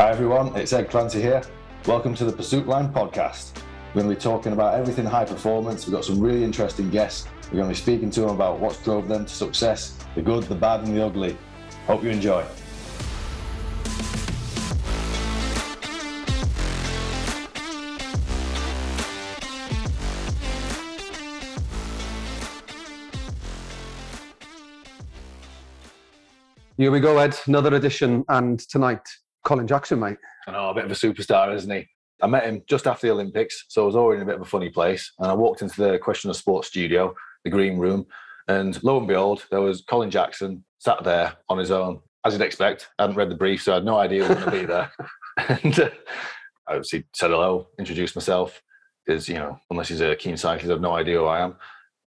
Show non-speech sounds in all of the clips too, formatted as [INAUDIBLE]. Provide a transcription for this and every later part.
Hi everyone, it's Ed Clancy here. Welcome to the Pursuit Line podcast. We're going to be talking about everything high performance. We've got some really interesting guests. We're going to be speaking to them about what's drove them to success, the good, the bad, and the ugly. Hope you enjoy. Here we go, Ed. Another edition, and tonight, Colin Jackson, mate. I know, a bit of a superstar, isn't he? I met him just after the Olympics, so I was already in a bit of a funny place. And I walked into the Question of Sport studio, the green room, and lo and behold, there was Colin Jackson sat there on his own, as you'd expect. I hadn't read the brief, so I had no idea who was going to be there. [LAUGHS] and uh, I obviously said hello, introduced myself, because, you know, unless he's a keen cyclist, I have no idea who I am.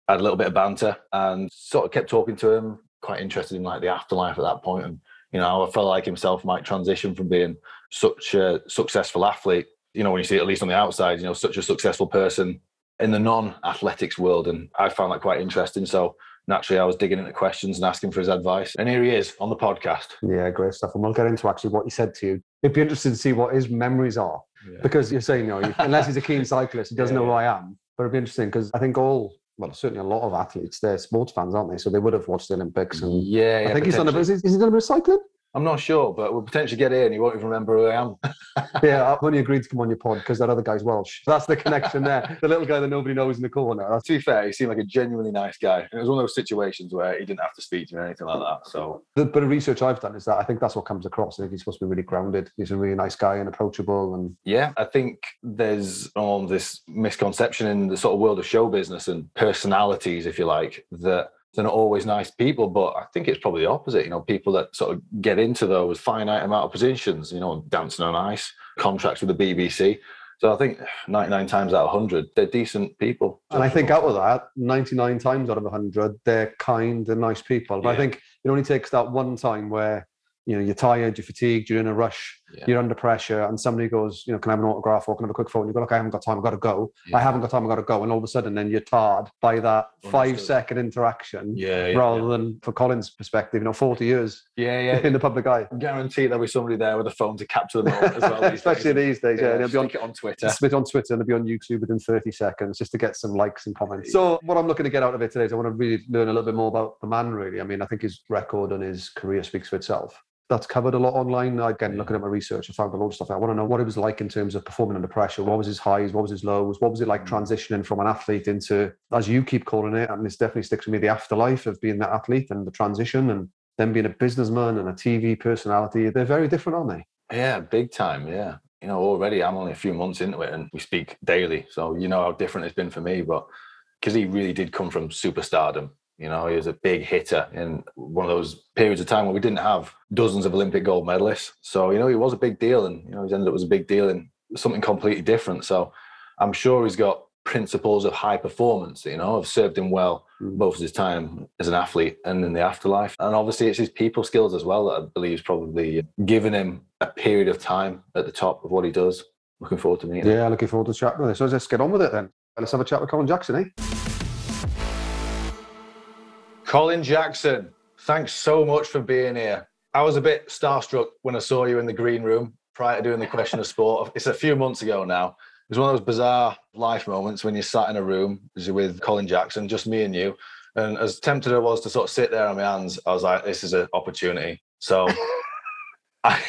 I had a little bit of banter and sort of kept talking to him, quite interested in like the afterlife at that point and you know a felt like himself might transition from being such a successful athlete you know when you see it at least on the outside you know such a successful person in the non-athletics world. And I found that quite interesting. So naturally I was digging into questions and asking for his advice. And here he is on the podcast. Yeah, great stuff. And we'll get into actually what he said to you. It'd be interesting to see what his memories are. Because you're saying, you know, unless he's a keen cyclist, he doesn't Yeah, know who I am. But it'd be interesting because I think all, well, certainly a lot of athletes, they're sports fans, aren't they? So they would have watched the Olympics. And yeah, I think he's done a bit. Is he, is he done a bit of cycling? I'm not sure but we'll potentially get here and he won't even remember who I am [LAUGHS] yeah, I've only agreed to come on your pod because that other guy's Welsh. That's the connection there. The little guy that nobody knows in the corner. That's to be fair he seemed like a genuinely nice guy and it was one of those situations where he didn't have to speak to me or anything like that so the bit of research I've done is that I think that's what comes across. I think he's supposed to be really grounded. He's a really nice guy and approachable. And Yeah, I think there's um, this misconception in the sort of world of show business and personalities, if you like, that they're not always nice people. But I think it's probably the opposite. You know, people that sort of get into those finite amount of positions, you know, dancing on ice, contracts with the BBC. So I think 99 times out of 100, they're decent people. and I think out of that, 99 times out of 100, they're kind and nice people. But I think it only takes that one time where you know you're tired, you're fatigued, you're in a rush, Yeah. you're under pressure, and somebody goes, you know, can I have an autograph or can I have a quick photo? And you go, look, I haven't got time, I've got to go. Yeah. I haven't got time, I've got to go. And all of a sudden, then you're tarred by that five Understood. second interaction Yeah, rather than, for Colin's perspective, you know, 40 years yeah, yeah. [LAUGHS] in the public eye. I Guarantee there'll be somebody there with a phone to capture them moment as well. these Especially days. these days, yeah. and it'll be on, on Twitter. It's on Twitter and it'll be on YouTube within 30 seconds just to get some likes and comments. So what I'm looking to get out of it today is I want to really learn a little bit more about the man, really. I mean, I think his record and his career speaks for itself. That's covered a lot online. Again, looking at my research, I found a lot of stuff. I want to know what it was like in terms of performing under pressure. What was his highs? What was his lows? What was it like mm. transitioning from an athlete into, as you keep calling it, and this definitely sticks with me, the afterlife of being that athlete and the transition and then being a businessman and a TV personality. They're very different, aren't they? Yeah, big time. Yeah. You know, already I'm only a few months into it and we speak daily. So you know how different it's been for me. But because he really did come from superstardom, you know, he was a big hitter in one of those periods of time where we didn't have dozens of Olympic gold medalists. So, you know, he was a big deal and, you know, he's ended up as a big deal in something completely different. So I'm sure he's got principles of high performance, you know, have served him well Mm. both his time as an athlete and in the afterlife. And obviously, it's his people skills as well that I believe is probably given him a period of time at the top of what he does. Looking forward to meeting him. Yeah, looking forward to chatting with it. So let's get on with it then. Let's have a chat with Colin Jackson, eh? Colin Jackson, thanks so much for being here. I was a bit starstruck when I saw you in the green room prior to doing the question of sport. [LAUGHS] It's a few months ago now. It was one of those bizarre life moments when you sat in a room with Colin Jackson, just me and you. And as tempted I was to sort of sit there on my hands, I was like, this is an opportunity. So [LAUGHS] I,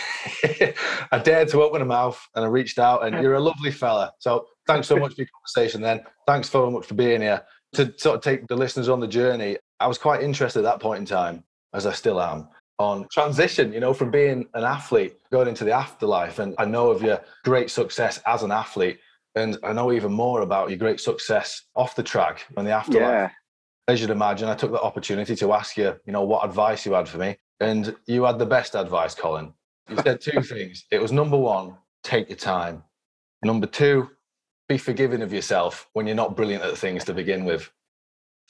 [LAUGHS] I dared to open a mouth and I reached out, and you're a lovely fella. So thanks so much for your conversation then. Thanks so much for being here. To sort of take the listeners on the journey, I was quite interested at that point in time, as I still am, on transition, you know, from being an athlete going into the afterlife. And I know of your great success as an athlete. And I know even more about your great success off the track and the afterlife. Yeah. As you'd imagine, I took the opportunity to ask you, you know, what advice you had for me. And you had the best advice, Colin. You said two [LAUGHS] things. It was number one, take your time. Number two, be forgiving of yourself when you're not brilliant at things to begin with.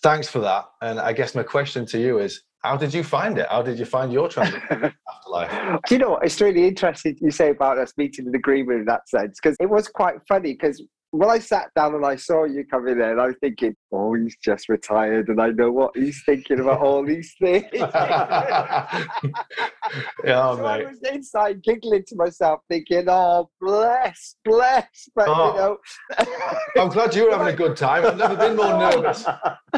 Thanks for that. And I guess my question to you is how did you find it? How did you find your transition [LAUGHS] afterlife? Do you know what? It's really interesting you say about us meeting in the green room in that sense because it was quite funny because when I sat down and I saw you coming in I was thinking, oh, he's just retired, and I know what he's thinking about all these things. [LAUGHS] [LAUGHS] yeah, so mate. I was inside giggling to myself, thinking, oh, bless, bless. But, Oh. you know. I'm glad you were having a good time. I've never been more [LAUGHS] nervous.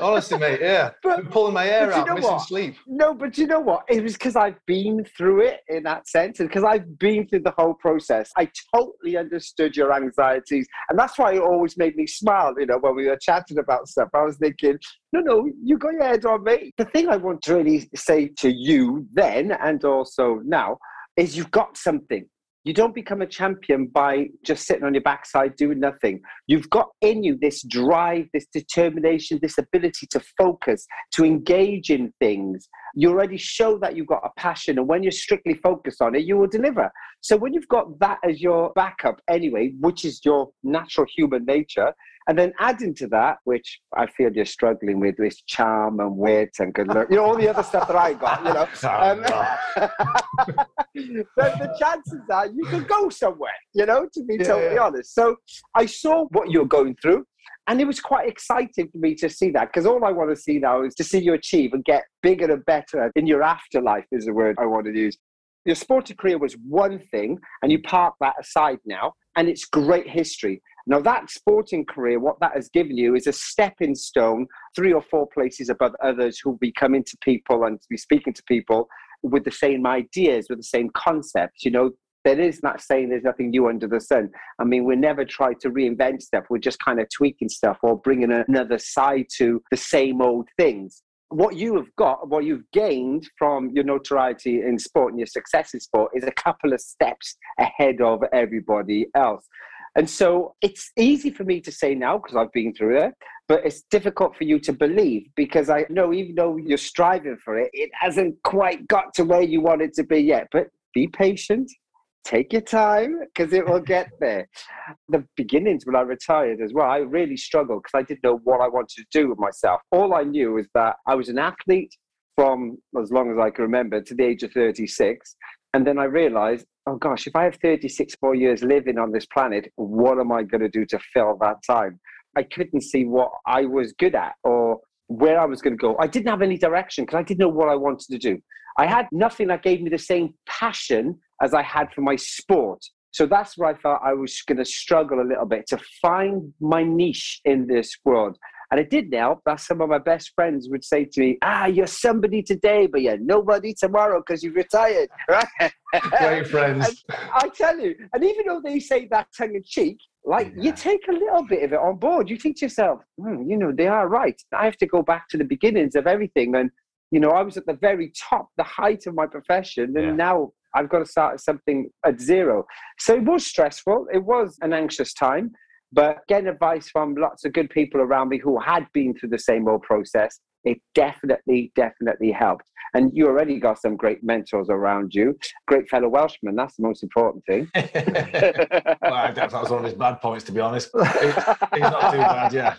Honestly, mate. Yeah, But- been pulling my hair but you out, know missing what? sleep. No, but you know what? It was because I've been through it in that sense, and because I've been through the whole process. I totally understood your anxieties, and that's why it always made me smile. You know, when we were chatting about stuff, I was thinking, no, no, you got your head on me. The thing I want to really say to you then, and also now, is you've got something. You don't become a champion by just sitting on your backside doing nothing. You've got in you this drive, this determination, this ability to focus, to engage in things. You already show that you've got a passion, and when you're strictly focused on it, you will deliver. So when you've got that as your backup anyway, which is your natural human nature, and then adding to that, which I feel you're struggling with, is charm and wit and good look, you know, all the other stuff that I got, you know. [LAUGHS] Um, [LAUGHS] the, the chances are you could go somewhere, you know, to be Yeah, totally yeah. honest. So I saw what you're going through, and it was quite exciting for me to see that because all I want to see now is to see you achieve and get bigger and better in your afterlife, is the word I want to use. Your sporting career was one thing, and you park that aside now, and it's great history. Now, that sporting career, what that has given you is a stepping stone, three or four places above others who will be coming to people and be speaking to people with the same ideas, with the same concepts. You know, there is that saying there's nothing new under the sun. I mean, we never try to reinvent stuff. We're just kind of tweaking stuff or bringing another side to the same old things. What you have got, what you've gained from your notoriety in sport and your success in sport is a couple of steps ahead of everybody else. And so it's easy for me to say now because I've been through it, but it's difficult for you to believe because I know even though you're striving for it, it hasn't quite got to where you want it to be yet. But be patient, take your time because it will get [LAUGHS] there. The beginnings when I retired as well, I really struggled because I didn't know what I wanted to do with myself. All I knew was that I was an athlete from as long as I can remember to the age of 36. And then I realized, oh gosh, if I have 36 more years living on this planet, what am I going to do to fill that time? I couldn't see what I was good at or where I was going to go. I didn't have any direction because I didn't know what I wanted to do. I had nothing that gave me the same passion as I had for my sport. So that's where I felt I was going to struggle a little bit to find my niche in this world. And it didn't help that some of my best friends would say to me, Ah, you're somebody today, but you're nobody tomorrow because you've retired. [LAUGHS] Right? Great friends. I tell you, and even though they say that tongue in cheek, like you take a little bit of it on board. You think to yourself, hmm, you know, they are right. I have to go back to the beginnings of everything. And, you know, I was at the very top, the height of my profession, and Yeah. now I've got to start something at zero. So it was stressful. It was an anxious time. But getting advice from lots of good people around me who had been through the same old process, it definitely, definitely helped. And you already got some great mentors around you, great fellow Welshman. That's the most important thing. [LAUGHS] well, I- that was one of his bad points, to be honest. He's not too bad, yeah.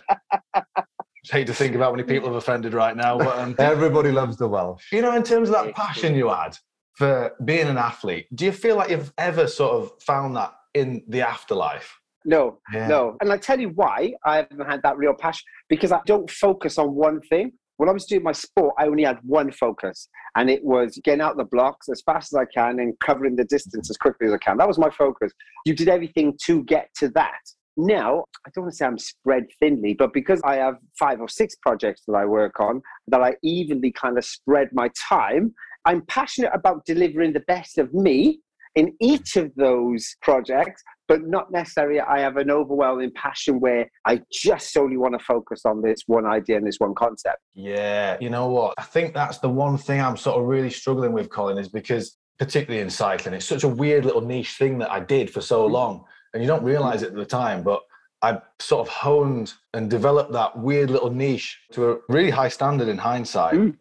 Just hate to think about how many people have offended right now. But um, Everybody loves the Welsh. you know, in terms of that passion you had for being an athlete, do you feel like you've ever sort of found that in the afterlife? No, Yeah. no. And I tell you why I haven't had that real passion because I don't focus on one thing. When I was doing my sport, I only had one focus, and it was getting out the blocks as fast as I can and covering the distance as quickly as I can. That was my focus. You did everything to get to that. Now, I don't want to say I'm spread thinly, but because I have five or six projects that I work on, that I evenly kind of spread my time, I'm passionate about delivering the best of me in each of those projects, but not necessarily I have an overwhelming passion where I just solely want to focus on this one idea and this one concept. Yeah, you know what? I think that's the one thing I'm sort of really struggling with, Colin, is because particularly in cycling, it's such a weird little niche thing that I did for so long, and you don't realize it at the time, but I sort of honed and developed that weird little niche to a really high standard in hindsight. Mm.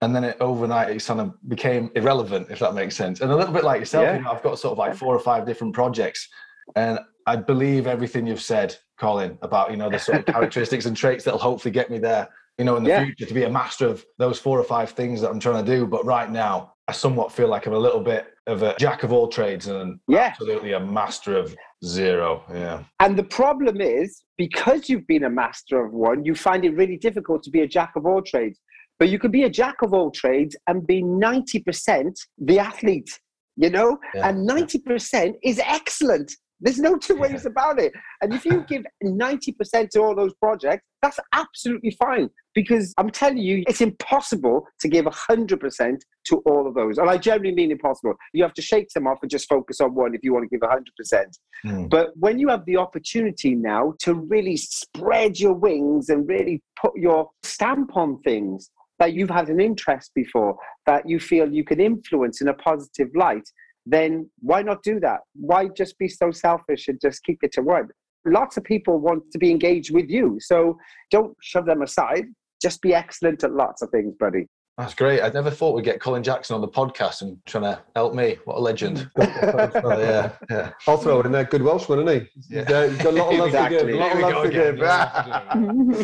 And then it overnight it kind of became irrelevant, if that makes sense. And a little bit like yourself, Yeah. you know, I've got sort of like four or five different projects, and I believe everything you've said, Colin, about you know the sort of [LAUGHS] characteristics and traits that'll hopefully get me there, you know, in the Yeah. future to be a master of those four or five things that I'm trying to do. But right now, I somewhat feel like I'm a little bit of a jack of all trades and Yeah. absolutely a master of zero. Yeah. And the problem is, because you've been a master of one, you find it really difficult to be a jack of all trades. But you can be a jack of all trades and be 90% the athlete, you know? Yeah. And 90% is excellent. There's no two ways about it. And if you give 90% to all those projects, that's absolutely fine. Because I'm telling you, it's impossible to give 100% to all of those. And I generally mean impossible. You have to shake them off and just focus on one if you want to give 100%. Mm. But when you have the opportunity now to really spread your wings and really put your stamp on things that you've had an interest before, that you feel you can influence in a positive light, then why not do that? Why just be so selfish and just keep it to one? Lots of people want to be engaged with you. So don't shove them aside. Just be excellent at lots of things, buddy. That's great. I never thought we'd get Colin Jackson on the podcast and trying to help me. What a legend. [LAUGHS] I'll Oh, yeah. Yeah. throw it in there. Good Welshman, isn't he? Yeah. He's, uh, he's got a lot of love to give. [LAUGHS] A lot of love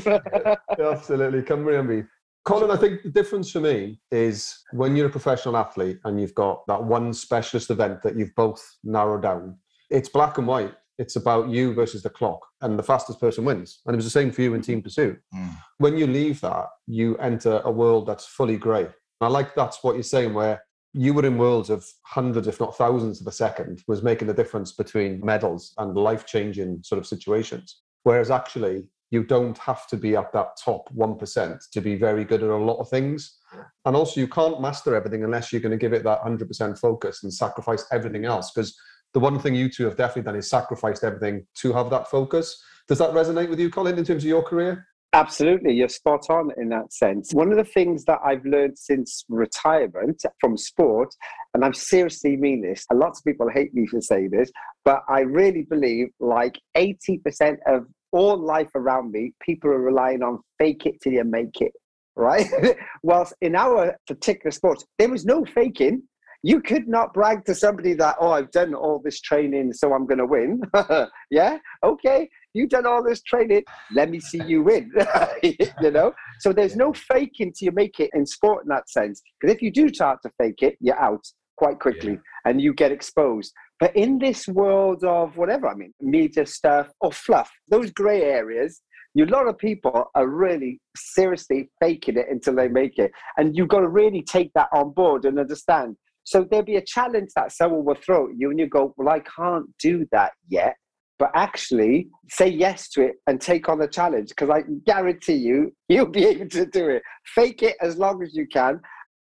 to give. [LAUGHS] Absolutely. Come and me. Colin, I think the difference for me is when you're a professional athlete and you've got that one specialist event that you've both narrowed down, it's black and white. It's about you versus the clock, and the fastest person wins. And it was the same for you in Team Pursuit. Mm. When you leave that, you enter a world that's fully grey. I like that's what you're saying, where you were in worlds of hundreds, if not thousands of a second, was making the difference between medals and life changing sort of situations. Whereas actually, you don't have to be at that top 1% to be very good at a lot of things. And also, you can't master everything unless you're going to give it that 100% focus and sacrifice everything else. Because the one thing you two have definitely done is sacrificed everything to have that focus. Does that resonate with you, Colin, in terms of your career? Absolutely, you're spot on in that sense. One of the things that I've learned since retirement from sport, and I seriously mean this, and lots of people hate me for saying this, but I really believe like 80% of all life around me, people are relying on fake it till you make it, right? [LAUGHS] Whilst in our particular sports, there was no faking. You could not brag to somebody that, oh, I've done all this training, so I'm going to win. [LAUGHS] yeah, okay you've done all this training let me see you win [LAUGHS] you know so there's no faking till you make it in sport in that sense because if you do start to fake it you're out quite quickly Yeah. and you get exposed but in this world of whatever i mean media stuff or fluff those gray areas a lot of people are really seriously faking it until they make it and you've got to really take that on board and understand so there'll be a challenge that someone will throw at you and you go well i can't do that yet but actually say yes to it and take on the challenge because I guarantee you, you'll be able to do it. Fake it as long as you can,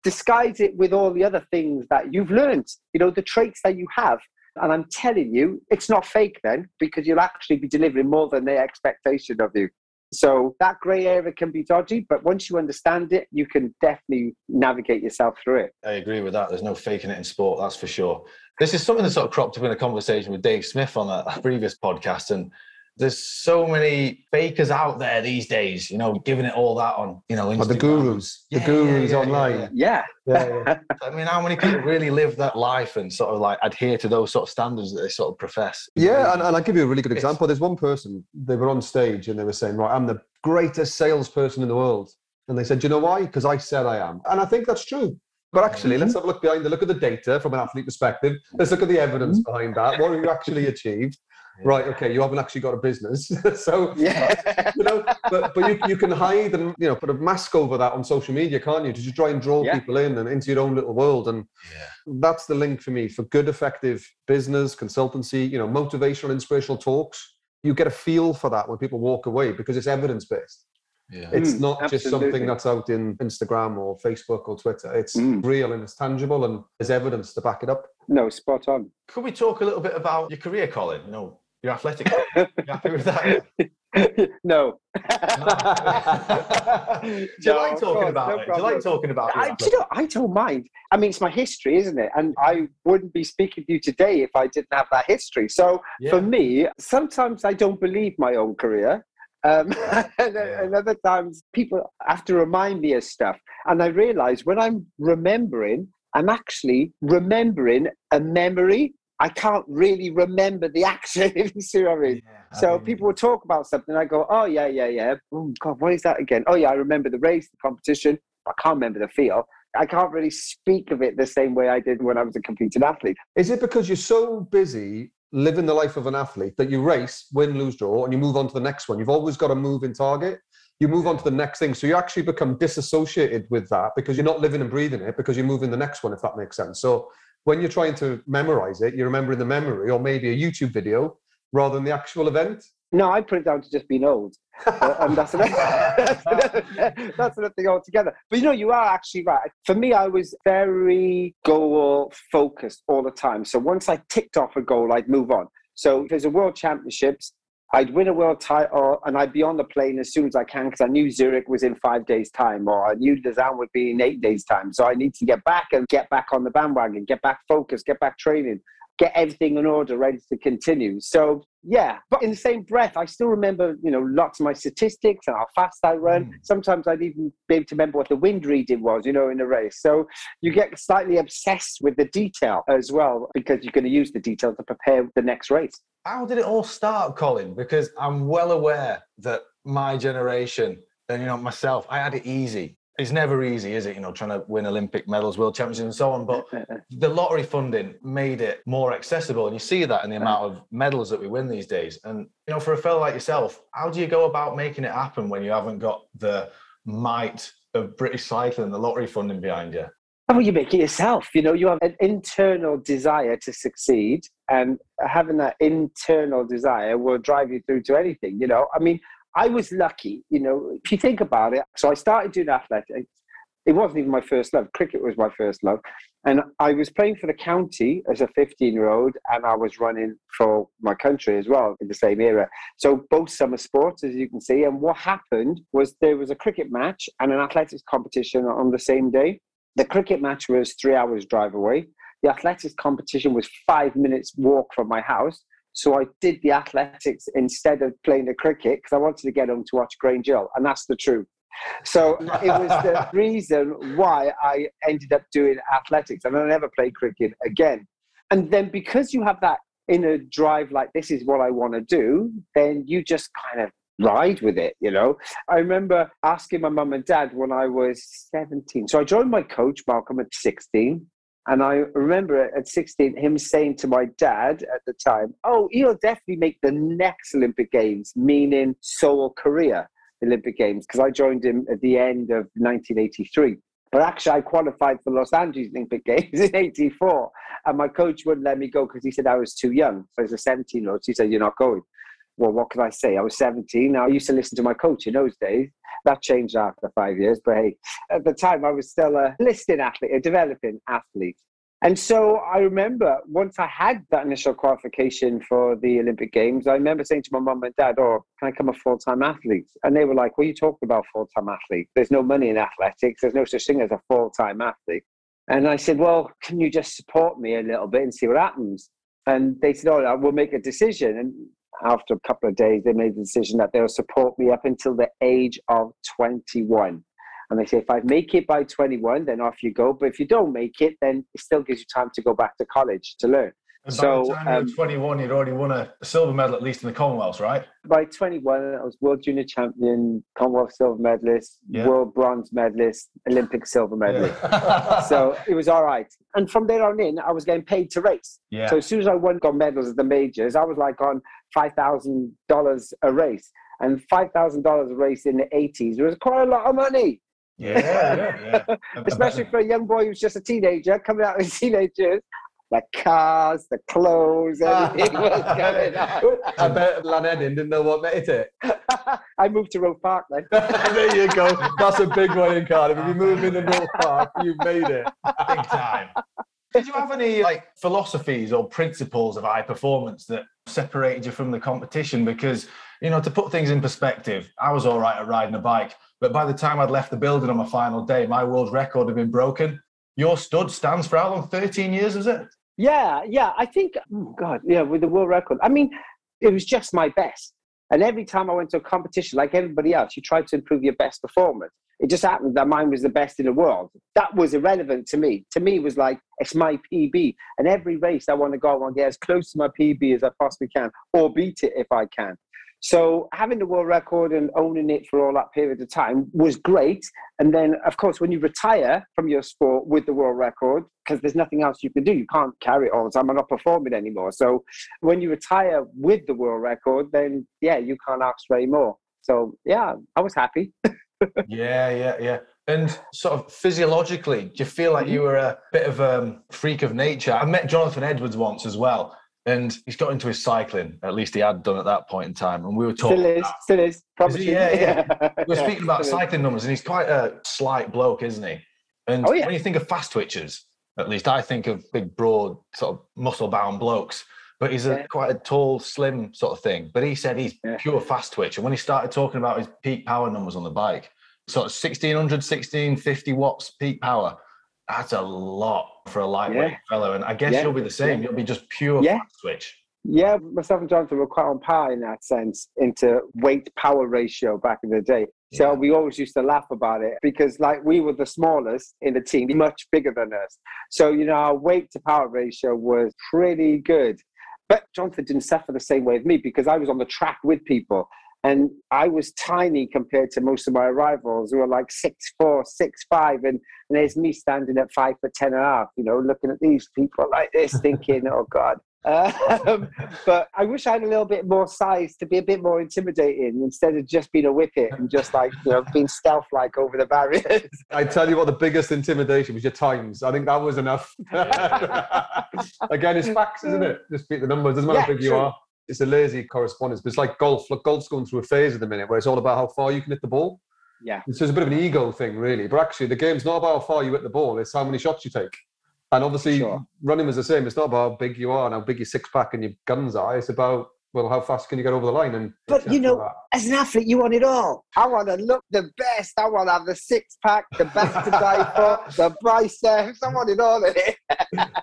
disguise it with all the other things that you've learned, you know, the traits that you have. And I'm telling you, it's not fake then because you'll actually be delivering more than their expectation of you. So that grey area can be dodgy, but once you understand it, you can definitely navigate yourself through it. I agree with that. There's no faking it in sport, that's for sure. This is something that sort of cropped up in a conversation with Dave Smith on a a previous podcast. And there's so many fakers out there these days, you know, giving it all that on, you know, Or the gurus, Yeah, the gurus yeah, yeah, online. Yeah. Yeah, yeah. [LAUGHS] I mean, how many people really live that life and sort of like adhere to those sort of standards that they sort of profess? Yeah, and, and I'll give you a really good example. There's one person, they were on stage and they were saying, Right, I'm the greatest salesperson in the world. And they said, Do you know why? Because I said I am. And I think that's true. But actually, let's mm-hmm. have a look behind the look at the data from an athlete perspective. Let's look at the evidence mm-hmm. behind that. What have you actually achieved? Right, okay, you haven't actually got a business. [LAUGHS] so Yeah. [LAUGHS] you know, but but you, you can hide and you know put a mask over that on social media, can't you? To just try and draw Yeah. people in and into your own little world. And Yeah. that's the link for me for good, effective business, consultancy, you know, motivational, inspirational talks. You get a feel for that when people walk away because it's evidence based. Yeah. It's Mm, not just something that's out in Instagram or Facebook or Twitter. It's Mm. real and it's tangible and there's evidence to back it up. No, spot on. Could we talk a little bit about your career, Colin? You know, your athletic. You happy with that? [LAUGHS] no. [LAUGHS] Do you No, like talking about no it? Do you like talking about your I, do you know, I don't mind. I mean, it's my history, isn't it? And I wouldn't be speaking to you today if I didn't have that history. So Yeah. for me, sometimes I don't believe my own career. Um, [LAUGHS] and, Yeah. and other times people have to remind me of stuff. And I realize when I'm remembering, I'm actually remembering a memory. I can't really remember the action, [LAUGHS] if you see what I mean. Yeah, So I mean, people will talk about something. I go, oh yeah, yeah, yeah. Oh God, what is that again? Oh yeah, I remember the race, the competition. I can't remember the feel. I can't really speak of it the same way I did when I was a competing athlete. Is it because you're so busy living the life of an athlete that you race, win, lose, draw, and you move on to the next one? You've always got a moving target. You move on to the next thing. So you actually become disassociated with that because you're not living and breathing it because you're moving the next one, if that makes sense. So when you're trying to memorize it, you're remembering the memory or maybe a YouTube video rather than the actual event. No, I put it down to just being old. uh, and that's another, [LAUGHS] that's, another, that's another thing altogether. But you know, you are actually right. For me, I was very goal focused all the time. So once I ticked off a goal, I'd move on. So if there's a world championships, I'd win a world title and I'd be on the plane as soon as I can because I knew Zurich was in five days' time or I knew Lausanne would be in eight days' time. So I need to get back and get back on the bandwagon, get back focused, get back training get everything in order, ready to continue. So yeah, but in the same breath, I still remember, you know, lots of my statistics and how fast I run. Mm. Sometimes I'd even be able to remember what the wind reading was, you know, in a race. So you get slightly obsessed with the detail as well because you're going to use the detail to prepare the next race. How did it all start, Colin? Because I'm well aware that my generation and you know myself, I had it easy it's never easy, is it? You know, trying to win Olympic medals, world championships, and so on. But the lottery funding made it more accessible, and you see that in the amount of medals that we win these days. And you know, for a fellow like yourself, how do you go about making it happen when you haven't got the might of British cycling, the lottery funding behind you? Well, you make it yourself. You know, you have an internal desire to succeed, and having that internal desire will drive you through to anything. You know, I mean, I was lucky, you know, if you think about it. So I started doing athletics. It wasn't even my first love. Cricket was my first love. And I was playing for the county as a 15 year old, and I was running for my country as well in the same era. So both summer sports, as you can see. And what happened was there was a cricket match and an athletics competition on the same day. The cricket match was three hours drive away. The athletics competition was five minutes walk from my house. So I did the athletics instead of playing the cricket because I wanted to get home to watch Grange Hill, and that's the truth. So it was the [LAUGHS] reason why I ended up doing athletics, and I never played cricket again. And then because you have that inner drive, like this is what I want to do, then you just kind of ride with it, you know. I remember asking my mum and dad when I was 17. So I joined my coach, Malcolm, at 16. And I remember at 16, him saying to my dad at the time, Oh, he'll definitely make the next Olympic Games, meaning Seoul, Korea Olympic Games, because I joined him at the end of 1983. But actually, I qualified for Los Angeles Olympic [LAUGHS] Games in 84. And my coach wouldn't let me go because he said I was too young. So as a 17 year old, he said, You're not going. Well, what could I say? I was 17. Now, I used to listen to my coach in those days. That changed after five years, but hey, at the time I was still a listing athlete, a developing athlete. And so I remember once I had that initial qualification for the Olympic Games, I remember saying to my mum and dad, Oh, can I become a full time athlete? And they were like, What are you talking about, full time athlete? There's no money in athletics, there's no such thing as a full time athlete. And I said, Well, can you just support me a little bit and see what happens? And they said, Oh, we'll make a decision. And after a couple of days, they made the decision that they'll support me up until the age of 21. And they say, if I make it by 21, then off you go. But if you don't make it, then it still gives you time to go back to college to learn. And by the time um, you were 21, you'd already won a silver medal, at least in the Commonwealth, right? By 21, I was World Junior Champion, Commonwealth silver medalist, yeah. World bronze medalist, Olympic silver medalist. Yeah. so it was all right. And from there on in, I was getting paid to race. Yeah. So as soon as I won got medals at the majors, I was like on $5,000 a race. And $5,000 a race in the 80s was quite a lot of money. Yeah, yeah, yeah. [LAUGHS] Especially for a young boy who's just a teenager coming out of [LAUGHS] teenage years. The cars, the clothes, [LAUGHS] everything was going on. I bet Llanelin didn't know what made it. I moved to Roath Park then. there you go. That's a big one in Cardiff. If you move in the Roath Park, you've made it. Big time. Did you have any like philosophies or principles of high performance that separated you from the competition? Because, you know, to put things in perspective, I was all right at riding a bike but by the time I'd left the building on my final day, my world record had been broken. Your stud stands for how long? 13 years, is it? Yeah, yeah. I think, oh God, yeah, with the world record. I mean, it was just my best. And every time I went to a competition, like everybody else, you tried to improve your best performance. It just happened that mine was the best in the world. That was irrelevant to me. To me, it was like, it's my PB. And every race I want to go, I want to get as close to my PB as I possibly can, or beat it if I can. So having the world record and owning it for all that period of time was great. And then, of course, when you retire from your sport with the world record, because there's nothing else you can do, you can't carry it all the time. I'm not performing anymore. So when you retire with the world record, then yeah, you can't ask for any more. So yeah, I was happy. [LAUGHS] yeah, yeah, yeah. And sort of physiologically, do you feel like mm-hmm. you were a bit of a freak of nature? I met Jonathan Edwards once as well, and he's got into his cycling. At least he had done at that point in time. And we were talking. Still is, about, still is. Is he? Yeah, yeah. we were speaking about [LAUGHS] cycling numbers, and he's quite a slight bloke, isn't he? And Oh, yeah. when you think of fast twitchers, at least I think of big, broad, sort of muscle-bound blokes. But he's a quite a tall, slim sort of thing. But he said he's Yeah. pure fast twitch. And when he started talking about his peak power numbers on the bike, sort of 1600, 1650 watts peak power, that's a lot for a lightweight Yeah. fellow. And I guess Yeah. you'll be the same. You'll be just pure Yeah. fast twitch. Yeah, myself and Jonathan were quite on par in that sense into weight power ratio back in the day. So Yeah. we always used to laugh about it because, like, we were the smallest in the team, much bigger than us. So, you know, our weight to power ratio was pretty good. But Jonathan didn't suffer the same way as me because I was on the track with people. And I was tiny compared to most of my rivals who were like six four, six five, and, and there's me standing at five foot ten and a half, you know, looking at these people like this, thinking, "Oh God." [LAUGHS] Um, but I wish I had a little bit more size to be a bit more intimidating instead of just being a whippet and just like you know being stealth like over the barriers. [LAUGHS] I tell you what, the biggest intimidation was your times. I think that was enough. [LAUGHS] Again, it's facts, isn't it? Just beat the numbers. Doesn't matter how Yeah, big you true. are. It's a lazy correspondence, but it's like golf. Look, golf's going through a phase at the minute where it's all about how far you can hit the ball. Yeah. It's a bit of an ego thing, really. But actually, the game's not about how far you hit the ball; it's how many shots you take. And obviously, Sure. running is the same. It's not about how big you are and how big your six pack and your guns are. It's about well, how fast can you get over the line? And But, you know- As an athlete, you want it all. I want to look the best. I want to have the six pack, the best to die for, [LAUGHS] the biceps. I want it all in it.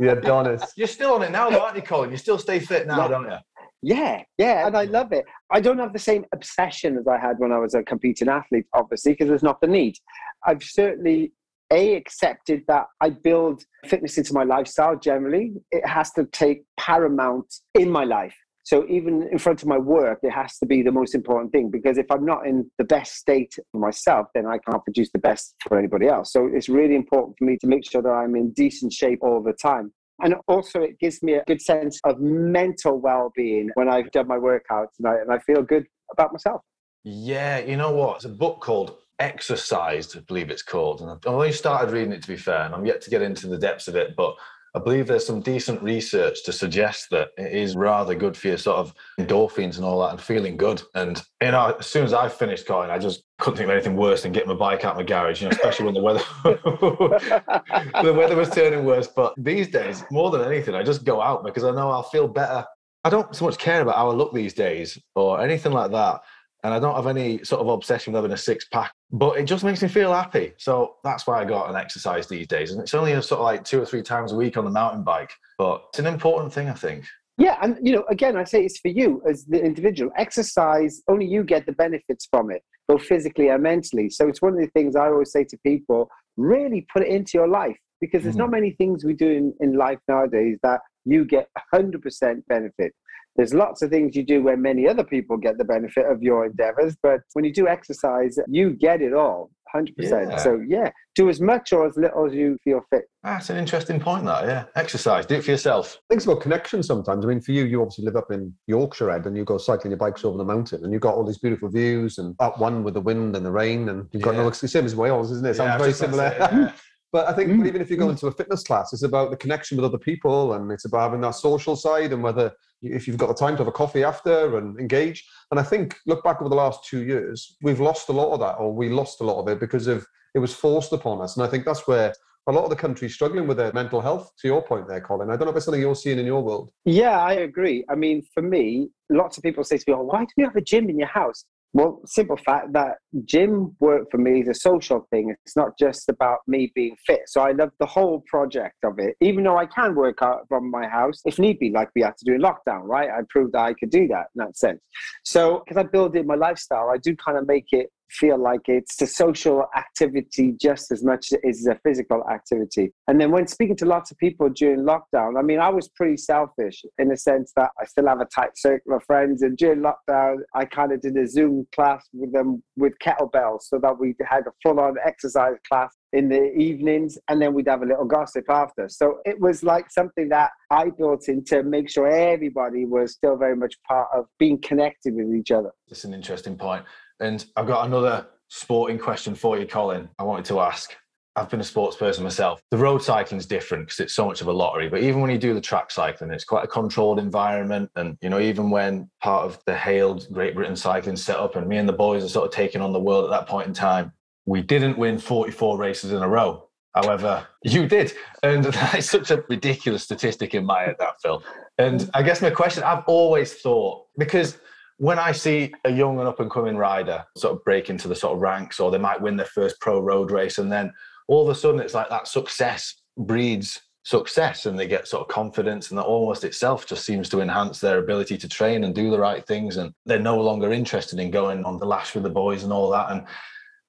yeah, Adonis. You're still on it now, though, aren't you, Colin? You still stay fit now, Yeah. don't you? Yeah, yeah, and I love it. I don't have the same obsession as I had when I was a competing athlete, obviously, because there's not the need. I've certainly a accepted that I build fitness into my lifestyle. Generally, it has to take paramount in my life. So even in front of my work, it has to be the most important thing because if I'm not in the best state for myself, then I can't produce the best for anybody else. So it's really important for me to make sure that I'm in decent shape all the time. And also, it gives me a good sense of mental well being when I've done my workouts and I, and I feel good about myself. Yeah, you know what? It's a book called Exercised, I believe it's called. And I've only started reading it, to be fair, and I'm yet to get into the depths of it. But I believe there's some decent research to suggest that it is rather good for your sort of endorphins and all that and feeling good. And, you know, as soon as I finished going, I just couldn't think of anything worse than getting my bike out of my garage, you know, especially when the weather [LAUGHS] the weather was turning worse. But these days, more than anything, I just go out because I know I'll feel better. I don't so much care about how I look these days or anything like that. And I don't have any sort of obsession with having a six pack, but it just makes me feel happy. So that's why I go out and exercise these days. And it's only a sort of like two or three times a week on the mountain bike, but it's an important thing, I think. Yeah, and you know, again, I say it's for you as the individual. Exercise, only you get the benefits from it, both physically and mentally. So it's one of the things I always say to people: really put it into your life because there's not hmm. many things we do in, in life nowadays that you get 100% benefit. There's lots of things you do where many other people get the benefit of your endeavors, but when you do exercise, you get it all, 100%. Yeah. So yeah, do as much or as little as you feel fit. That's an interesting point, that, yeah. Exercise, do it for yourself. I think about connection sometimes. I mean, for you, you obviously live up in Yorkshire, Ed, and you go cycling your bikes over the mountain, and you've got all these beautiful views, and up one with the wind and the rain, and you've got Yeah. no. It's the same as Wales, isn't it? Yeah, Sounds was very similar. to say, yeah. [LAUGHS] But I think Mm. even if you go into a fitness class, it's about the connection with other people, and it's about having that social side, and whether if you've got the time to have a coffee after and engage. And I think look back over the last two years, we've lost a lot of that, or we lost a lot of it because of it was forced upon us. And I think that's where a lot of the country's struggling with their mental health. To your point there, Colin, I don't know if it's something you're seeing in your world. Yeah, I agree. I mean, for me, lots of people say to me, oh, why do you have a gym in your house? Well, simple fact that gym work for me is a social thing. It's not just about me being fit. So I love the whole project of it, even though I can work out from my house if need be, like we had to do in lockdown, right? I proved that I could do that in that sense. So, because I build in my lifestyle, I do kind of make it feel like it's a social activity just as much as a physical activity. And then when speaking to lots of people during lockdown, I mean, I was pretty selfish in the sense that I still have a tight circle of friends. And during lockdown, I kind of did a Zoom class with them with kettlebells so that we had a full on exercise class in the evenings and then we'd have a little gossip after. So it was like something that I built in to make sure everybody was still very much part of being connected with each other. That's an interesting point. And I've got another sporting question for you, Colin. I wanted to ask. I've been a sports person myself. The road cycling is different because it's so much of a lottery. But even when you do the track cycling, it's quite a controlled environment. And you know, even when part of the hailed Great Britain cycling set up, and me and the boys are sort of taking on the world at that point in time, we didn't win 44 races in a row. However, [LAUGHS] you did. And [LAUGHS] that's such a ridiculous statistic in my head, that, Phil. And I guess my question I've always thought, because when I see a young and up and coming rider sort of break into the sort of ranks, or they might win their first pro road race, and then all of a sudden it's like that success breeds success and they get sort of confidence and that almost itself just seems to enhance their ability to train and do the right things and they're no longer interested in going on the lash with the boys and all that. And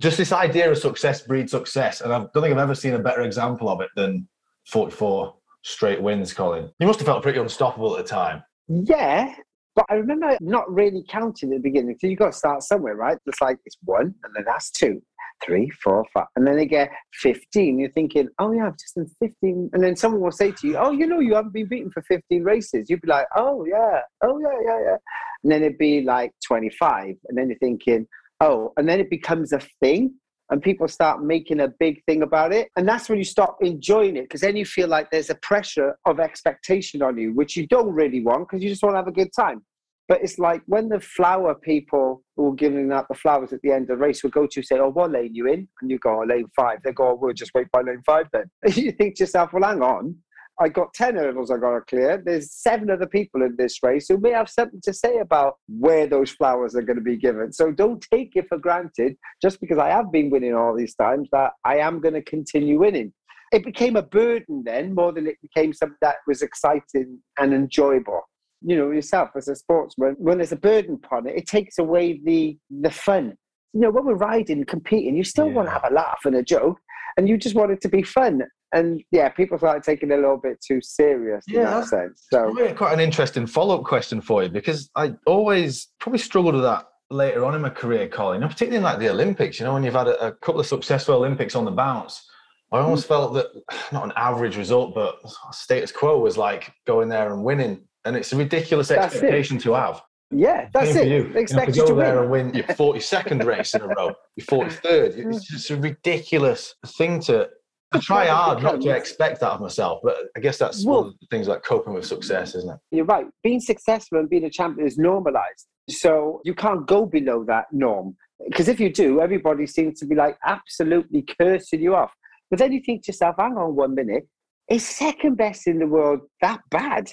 just this idea of success breeds success and i don't think i've ever seen a better example of it than 44 straight wins colin. You must have felt pretty unstoppable at the time. Yeah but I remember not really counting at the beginning. So you've got to start somewhere, right? It's like it's one, and then that's two, three, four, five, and then they get fifteen. You're thinking, oh yeah, I've just done fifteen, and then someone will say to you, oh, you know, you haven't been beaten for fifteen races. You'd be like, oh yeah, oh yeah, yeah, yeah, and then it'd be like twenty-five, and then you're thinking, oh, and then it becomes a thing. And people start making a big thing about it. And that's when you stop enjoying it because then you feel like there's a pressure of expectation on you, which you don't really want because you just want to have a good time. But it's like when the flower people who are giving out the flowers at the end of the race will go to say, Oh, what lane you in? And you go, oh, lane five. They go, oh, We'll just wait by lane five then. [LAUGHS] you think to yourself, Well, hang on. I got 10 hurdles I got to clear. There's seven other people in this race who may have something to say about where those flowers are going to be given. So don't take it for granted just because I have been winning all these times that I am going to continue winning. It became a burden then more than it became something that was exciting and enjoyable you know yourself as a sportsman when there's a burden upon it it takes away the the fun you know when we're riding competing you still yeah. want to have a laugh and a joke and you just want it to be fun and yeah people started taking it a little bit too serious yeah. in that sense so quite an interesting follow-up question for you because i always probably struggled with that later on in my career colin particularly in like the olympics you know when you've had a, a couple of successful olympics on the bounce I almost mm. felt that [SIGHS] not an average result, but status quo was like going there and winning and it's a ridiculous that's expectation it. to have. Yeah, that's it. You. They expect you, know, to go there win. and win your 42nd race in a row, your 43rd. [LAUGHS] It's just a ridiculous thing to, to try [LAUGHS] hard not to expect that of myself. But I guess that's well, one of the things like coping with success, isn't it? You're right. Being successful and being a champion is normalized. So you can't go below that norm. Because if you do, everybody seems to be like absolutely cursing you off. But then you think to yourself, hang on one minute, is second best in the world that bad?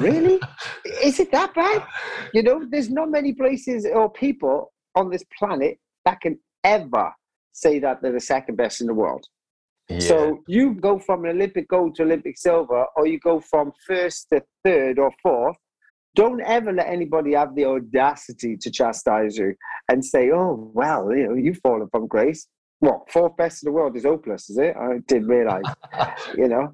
Really? [LAUGHS] Is it that bad? You know, there's not many places or people on this planet that can ever say that they're the second best in the world. Yeah. So you go from an Olympic gold to Olympic silver, or you go from first to third or fourth. Don't ever let anybody have the audacity to chastise you and say, "Oh, well, you know, you've fallen from grace." What fourth best in the world is hopeless, is it? I didn't realize, [LAUGHS] you know.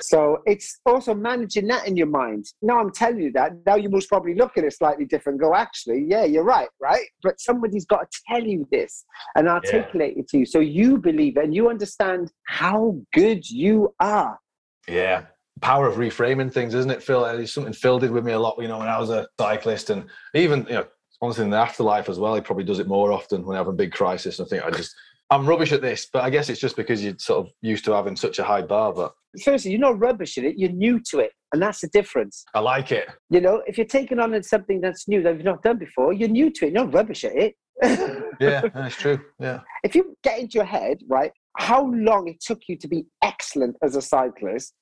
So it's also managing that in your mind. Now I'm telling you that. Now you must probably look at it slightly different. Go, actually, yeah, you're right, right? But somebody's got to tell you this and articulate yeah. it to you, so you believe it and you understand how good you are. Yeah, power of reframing things, isn't it, Phil? Uh, it's something Phil did with me a lot. You know, when I was a cyclist, and even you know, honestly, in the afterlife as well, he probably does it more often when I have a big crisis. I think I just I'm rubbish at this, but I guess it's just because you're sort of used to having such a high bar. But firstly, you're not rubbish at it; you're new to it, and that's the difference. I like it. You know, if you're taking on something that's new that you've not done before, you're new to it. You're not rubbish at it. [LAUGHS] yeah, that's true. Yeah. If you get into your head, right, how long it took you to be excellent as a cyclist,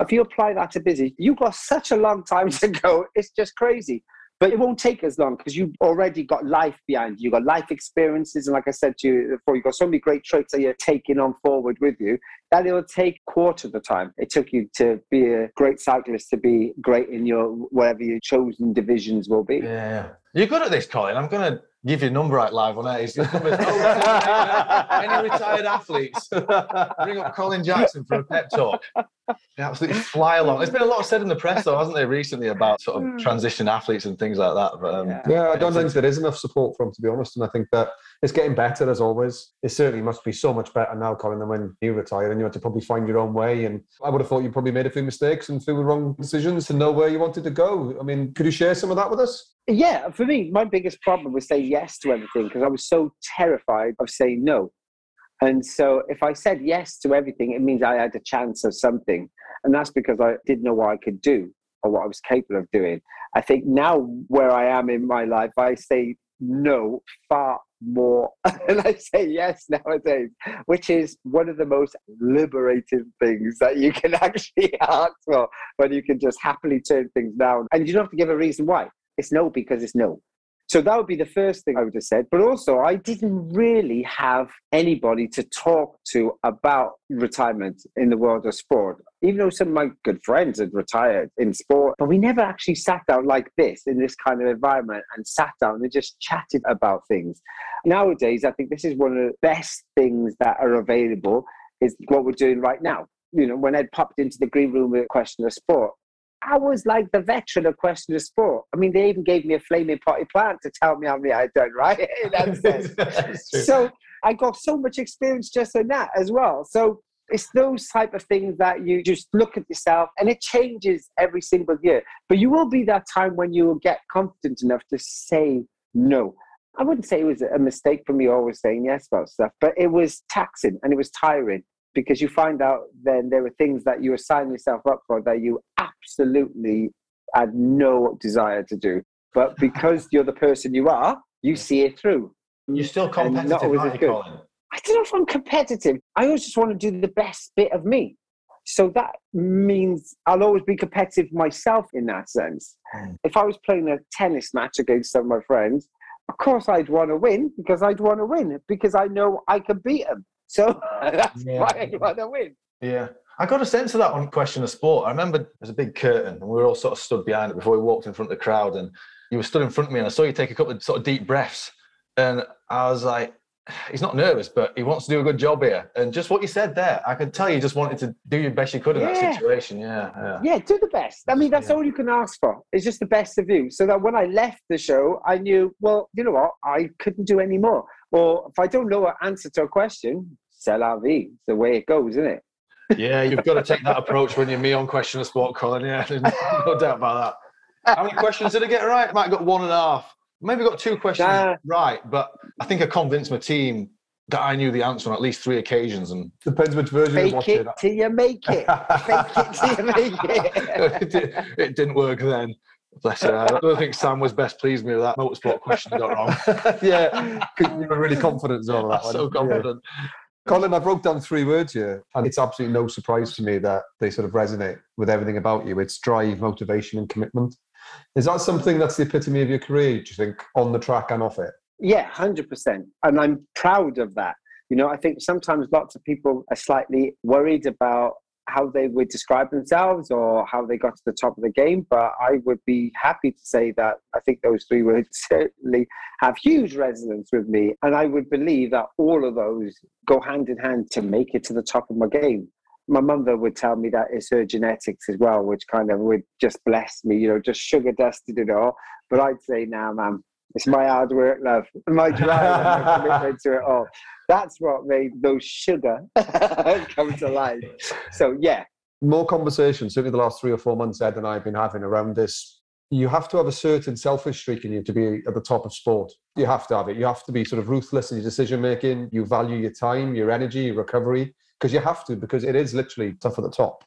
if you apply that to busy, you've got such a long time to go. It's just crazy. But it won't take as long because you've already got life behind you. You've got life experiences. And like I said to you before, you've got so many great traits that you're taking on forward with you that it'll take quarter of the time it took you to be a great cyclist, to be great in your whatever your chosen divisions will be. Yeah. You're good at this, Colin. I'm going to give your number out live on air. [LAUGHS] Any retired athletes, bring up Colin Jackson for a pep talk. They absolutely fly along. There's been a lot said in the press, though, hasn't there, recently about sort of transition athletes and things like that. But um, Yeah. Yeah, I don't think there is enough support for them, to be honest. And I think that it's getting better as always. It certainly must be so much better now, Colin, than when you retired and you had to probably find your own way. And I would have thought you probably made a few mistakes and few wrong decisions to know where you wanted to go. I mean, could you share some of that with us? Yeah, for me, my biggest problem was saying yes to everything because I was so terrified of saying no. And so if I said yes to everything, it means I had a chance of something. And that's because I didn't know what I could do or what I was capable of doing. I think now where I am in my life, I say no far more [LAUGHS] and I say yes nowadays, which is one of the most liberating things that you can [LAUGHS] actually ask for when you can just happily turn things down. And you don't have to give a reason why. It's no because it's no. So that would be the first thing I would have said. But also, I didn't really have anybody to talk to about retirement in the world of sport. Even though some of my good friends had retired in sport, but we never actually sat down like this in this kind of environment and sat down and just chatted about things. Nowadays, I think this is one of the best things that are available is what we're doing right now. You know, when Ed popped into the green room with a question of sport, I was like the veteran of question of sport. I mean, they even gave me a flaming potty plant to tell me how many I'd done, right? [LAUGHS] In that sense. [LAUGHS] That's so I got so much experience just in that as well. So it's those type of things that you just look at yourself and it changes every single year. But you will be that time when you will get confident enough to say no. I wouldn't say it was a mistake for me always saying yes about stuff, but it was taxing and it was tiring because you find out then there were things that you were signing yourself up for that you absolutely had no desire to do. But [LAUGHS] because you're the person you are, you see it through. You're still not competitive, always aren't good. Colin? I don't know if I'm competitive. I always just want to do the best bit of me. So that means I'll always be competitive myself in that sense. Mm. If I was playing a tennis match against some of my friends, of course I'd want to win because I'd want to win because I know I can beat them. So [LAUGHS] that's Yeah. why I want to win. Yeah. I got a sense of that on Question of Sport. I remember there's a big curtain and we were all sort of stood behind it before we walked in front of the crowd. And you were stood in front of me and I saw you take a couple of sort of deep breaths. And I was like, he's not nervous, but he wants to do a good job here. And just what you said there, I could tell you just wanted to do your best you could in Yeah. that situation. Yeah. Yeah. Yeah, do the best. I mean, that's Yeah. all you can ask for. It's just the best of you. So that when I left the show, I knew, well, you know what? I couldn't do any more. Or if I don't know an answer to a question, c'est la vie. It's the way it goes, isn't it? Yeah, you've got to take that approach when you're me on Question of Sport, Colin. Yeah, [LAUGHS] no doubt about that. How many questions did I get right? Have got one and a half. Maybe got two questions Nah. right, but I think I convinced my team that I knew the answer on at least three occasions. And Depends which version you're Fake watching. it till you make it. Fake it till you make it. [LAUGHS] it, di- it didn't work then. Bless her. I don't think Sam was best pleased with me with that motorsport question I got wrong. [LAUGHS] yeah, 'cause you were really confident on that [LAUGHS] I'm one. so Yeah. confident. Colin, I wrote down three words here, and it's absolutely no surprise to me that they sort of resonate with everything about you. It's drive, motivation, and commitment. Is that something that's the epitome of your career, do you think, on the track and off it? Yeah, hundred percent, and I'm proud of that. You know, I think sometimes lots of people are slightly worried about how they would describe themselves or how they got to the top of the game. But I would be happy to say that I think those three words [LAUGHS] certainly have huge resonance with me, and I would believe that all of those go hand in hand to make it to the top of my game. My mother would tell me that it's her genetics as well, which kind of would just bless me, you know, just sugar dusted it all. But I'd say, now, nah, man, it's my hard work, love, [LAUGHS] my drive, my commitment to it all. That's what made those sugar [LAUGHS] come to life. So yeah, More conversation, certainly the last three or four months Ed and I have been having around this. You have to have a certain selfish streak in you to be at the top of sport. You have to have it. You have to be sort of ruthless in your decision making. You value your time, your energy, your recovery, because you have to, because it is literally tough at the top.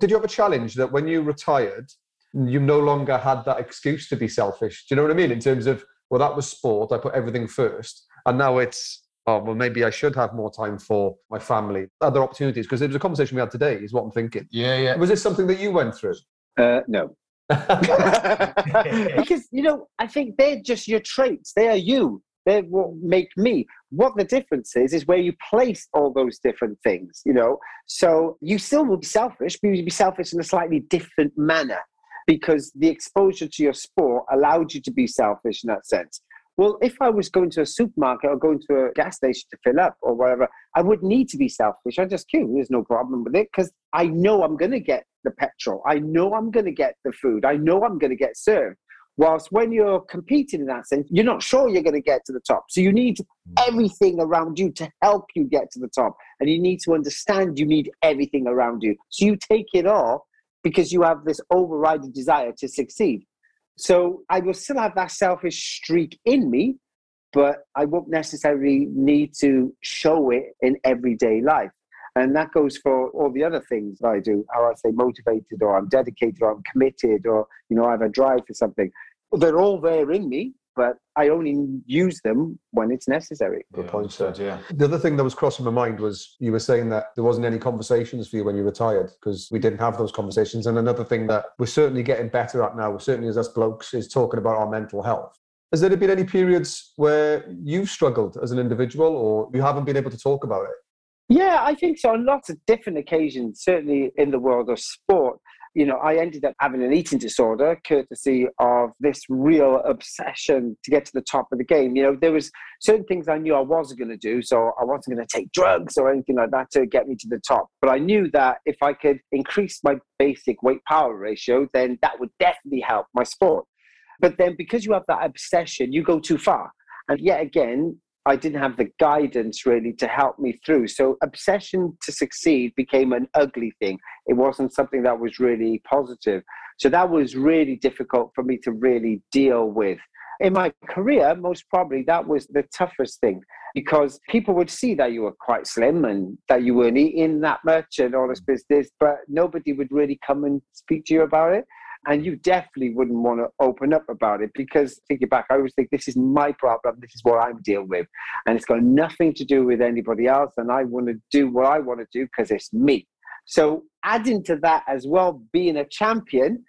Did you have a challenge that when you retired, you no longer had that excuse to be selfish? Do you know what I mean? In terms of, well, that was sport. I put everything first. And now it's, oh, well, maybe I should have more time for my family, other opportunities. Because it was a conversation we had today, is what I'm thinking. Yeah, yeah. Was this something that you went through? uh, no. [LAUGHS] [LAUGHS] because you know, I think they're just your traits. They are you. They're what make me. What the difference is is where you place all those different things. You know, so you still will be selfish, but you'll be selfish in a slightly different manner because the exposure to your sport allowed you to be selfish in that sense. Well, if I was going to a supermarket or going to a gas station to fill up or whatever, I would need to be selfish. I just queue. There's no problem with it because I know I'm going to get the petrol. I know I'm going to get the food. I know I'm going to get served. Whilst when you're competing in that sense, you're not sure you're going to get to the top. So you need everything around you to help you get to the top. And you need to understand you need everything around you. So you take it all because you have this overriding desire to succeed. So I will still have that selfish streak in me, but I won't necessarily need to show it in everyday life. And that goes for all the other things that I do. How I say motivated or I'm dedicated or I'm committed or, you know, I have a drive for something. They're all there in me, but I only use them when it's necessary. Good point, sir. Yeah. The other thing that was crossing my mind was you were saying that there wasn't any conversations for you when you retired because we didn't have those conversations. And another thing that we're certainly getting better at now, certainly as us blokes, is talking about our mental health. Has there been any periods where you've struggled as an individual or you haven't been able to talk about it? Yeah, I think so. On lots of different occasions, certainly in the world of sport. You know, I ended up having an eating disorder courtesy of this real obsession to get to the top of the game. You know, there was certain things I knew I wasn't going to do, so I wasn't going to take drugs or anything like that to get me to the top. But I knew that if I could increase my basic weight power ratio, then that would definitely help my sport. But then because you have that obsession, you go too far. And yet again, I didn't have the guidance really to help me through. So obsession to succeed became an ugly thing. It wasn't something that was really positive. So that was really difficult for me to really deal with. In my career, most probably that was the toughest thing because people would see that you were quite slim and that you weren't eating that much and all this mm. business, but nobody would really come and speak to you about it and you definitely wouldn't want to open up about it because thinking back i always think this is my problem this is what i'm dealing with. And it's got nothing to do with anybody else and i want to do what i want to do because it's me. So adding to that as well being a champion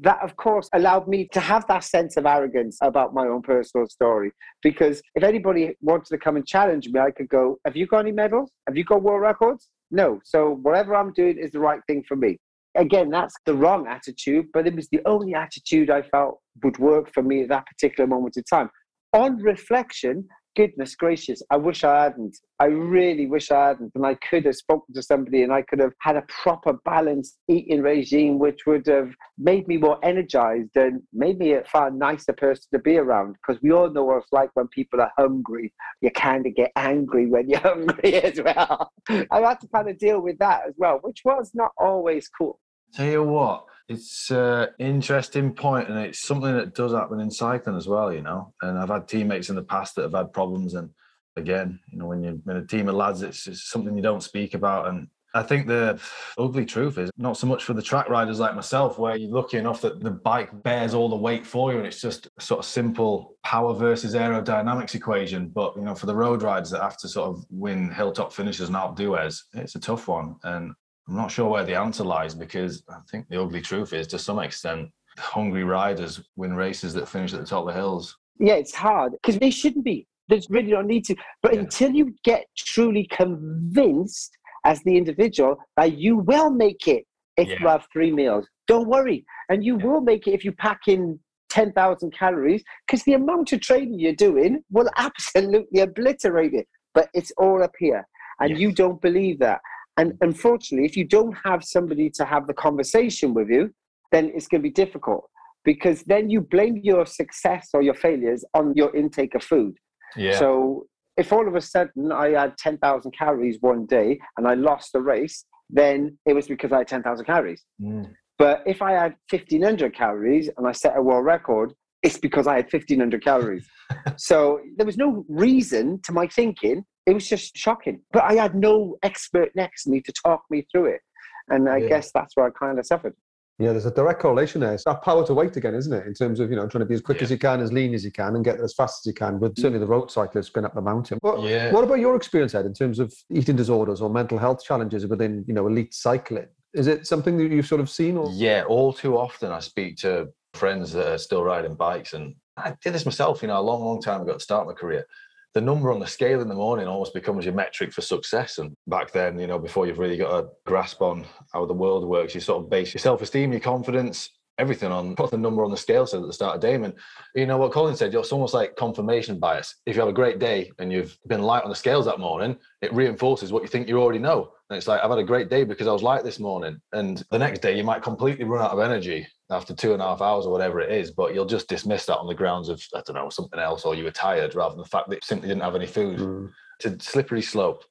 that of course allowed me to have that sense of arrogance about my own personal story. Because if anybody wanted to come and challenge me i could go have you got any medals? Have you got world records? No. So whatever i'm doing is the right thing for me again, that's the wrong attitude, but it was the only attitude I felt would work for me at that particular moment in time. On reflection, goodness gracious, I wish I hadn't. I really wish I hadn't. And I could have spoken to somebody and I could have had a proper balanced eating regime, which would have made me more energized and made me a far nicer person to be around. Because we all know what it's like when people are hungry. You kind of get angry when you're [LAUGHS] hungry as well. I had to kind of deal with that as well, which was not always cool. Tell you what, it's an interesting point, and it's something that does happen in cycling as well, you know. And I've had teammates in the past that have had problems, and again, you know, when you're in a team of lads, it's, it's something you don't speak about. And I think the ugly truth is not so much for the track riders like myself, where you're lucky enough that the bike bears all the weight for you, and it's just sort of simple power versus aerodynamics equation. But you know, for the road riders that have to sort of win hilltop finishes and outdo us, it's a tough one. And I'm not sure where the answer lies because I think the ugly truth is, to some extent, hungry riders win races that finish at the top of the hills. Yeah, it's hard because they shouldn't be. There's really don't need to. But yeah. until you get truly convinced as the individual that you will make it if yeah. you have three meals, don't worry. And you yeah. will make it if you pack in 10,000 calories because the amount of training you're doing will [LAUGHS] absolutely obliterate it. But it's all up here. And yes. you don't believe that. And unfortunately, if you don't have somebody to have the conversation with you, then it's going to be difficult because then you blame your success or your failures on your intake of food. Yeah. So if all of a sudden I had 10,000 calories one day and I lost the race, then it was because I had 10,000 calories. Mm. But if I had 1,500 calories and I set a world record, it's because I had 1,500 calories. [LAUGHS] so there was no reason to my thinking it was just shocking. But I had no expert next to me to talk me through it. And I yeah. guess that's where I kind of suffered. Yeah, there's a direct correlation there. It's that power to weight again, isn't it? In terms of, you know, trying to be as quick yeah. as you can, as lean as you can, and get there as fast as you can. with certainly the road cyclists going up the mountain. But yeah. what about your experience, Ed, in terms of eating disorders or mental health challenges within, you know, elite cycling? Is it something that you've sort of seen? Or? Yeah, all too often I speak to friends that are still riding bikes. And I did this myself, you know, a long, long time ago to start my career the number on the scale in the morning almost becomes your metric for success. And back then, you know, before you've really got a grasp on how the world works, you sort of base your self esteem, your confidence everything on what the number on the scale said at the start of Damon. You know what Colin said, it's almost like confirmation bias. If you have a great day and you've been light on the scales that morning, it reinforces what you think you already know. And it's like, I've had a great day because I was light this morning. And the next day you might completely run out of energy after two and a half hours or whatever it is, but you'll just dismiss that on the grounds of, I don't know, something else, or you were tired rather than the fact that you simply didn't have any food. Mm. It's a slippery slope.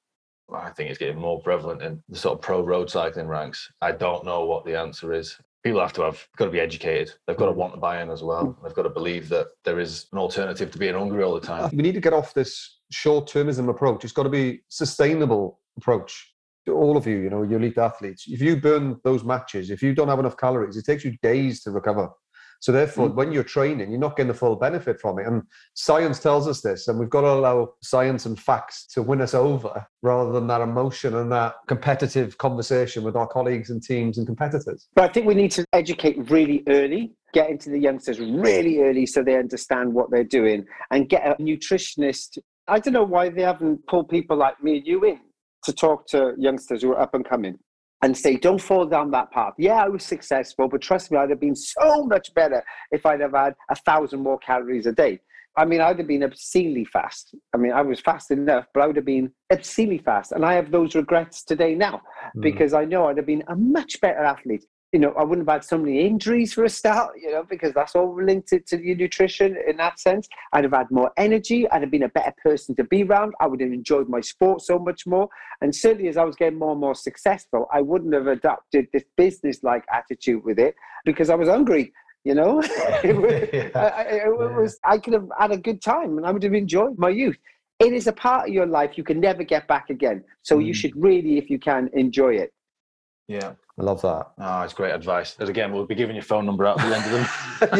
I think it's getting more prevalent in the sort of pro road cycling ranks. I don't know what the answer is. People have to have got to be educated. They've got to mm. want to buy in as well. Mm. They've got to believe that there is an alternative to being hungry all the time. We need to get off this short-termism approach. It's got to be sustainable approach. To all of you, you know, elite athletes. If you burn those matches, if you don't have enough calories, it takes you days to recover. So therefore, mm. when you're training, you're not getting the full benefit from it. And science tells us this, and we've got to allow science and facts to win us over rather than that emotion and that competitive conversation with our colleagues and teams and competitors. But I think we need to educate really early get into the youngsters really early so they understand what they're doing and get a nutritionist. I don't know why they haven't pulled people like me and you in to talk to youngsters who are up and coming and say, don't fall down that path. Yeah, I was successful, but trust me, I'd have been so much better if I'd have had a thousand more calories a day. I mean, I'd have been obscenely fast. I mean, I was fast enough, but I would have been obscenely fast. And I have those regrets today now mm. because I know I'd have been a much better athlete you know, I wouldn't have had so many injuries for a start, you know, because that's all linked to, to your nutrition in that sense. I'd have had more energy. I'd have been a better person to be around. I would have enjoyed my sport so much more. And certainly as I was getting more and more successful, I wouldn't have adopted this business like attitude with it because I was hungry. You know, [LAUGHS] it, was, [LAUGHS] yeah. I, it was, I could have had a good time and I would have enjoyed my youth. It is a part of your life you can never get back again. So mm. you should really, if you can, enjoy it. Yeah. I love that. Oh, it's great advice. And again, we'll be giving your phone number out at the end of them.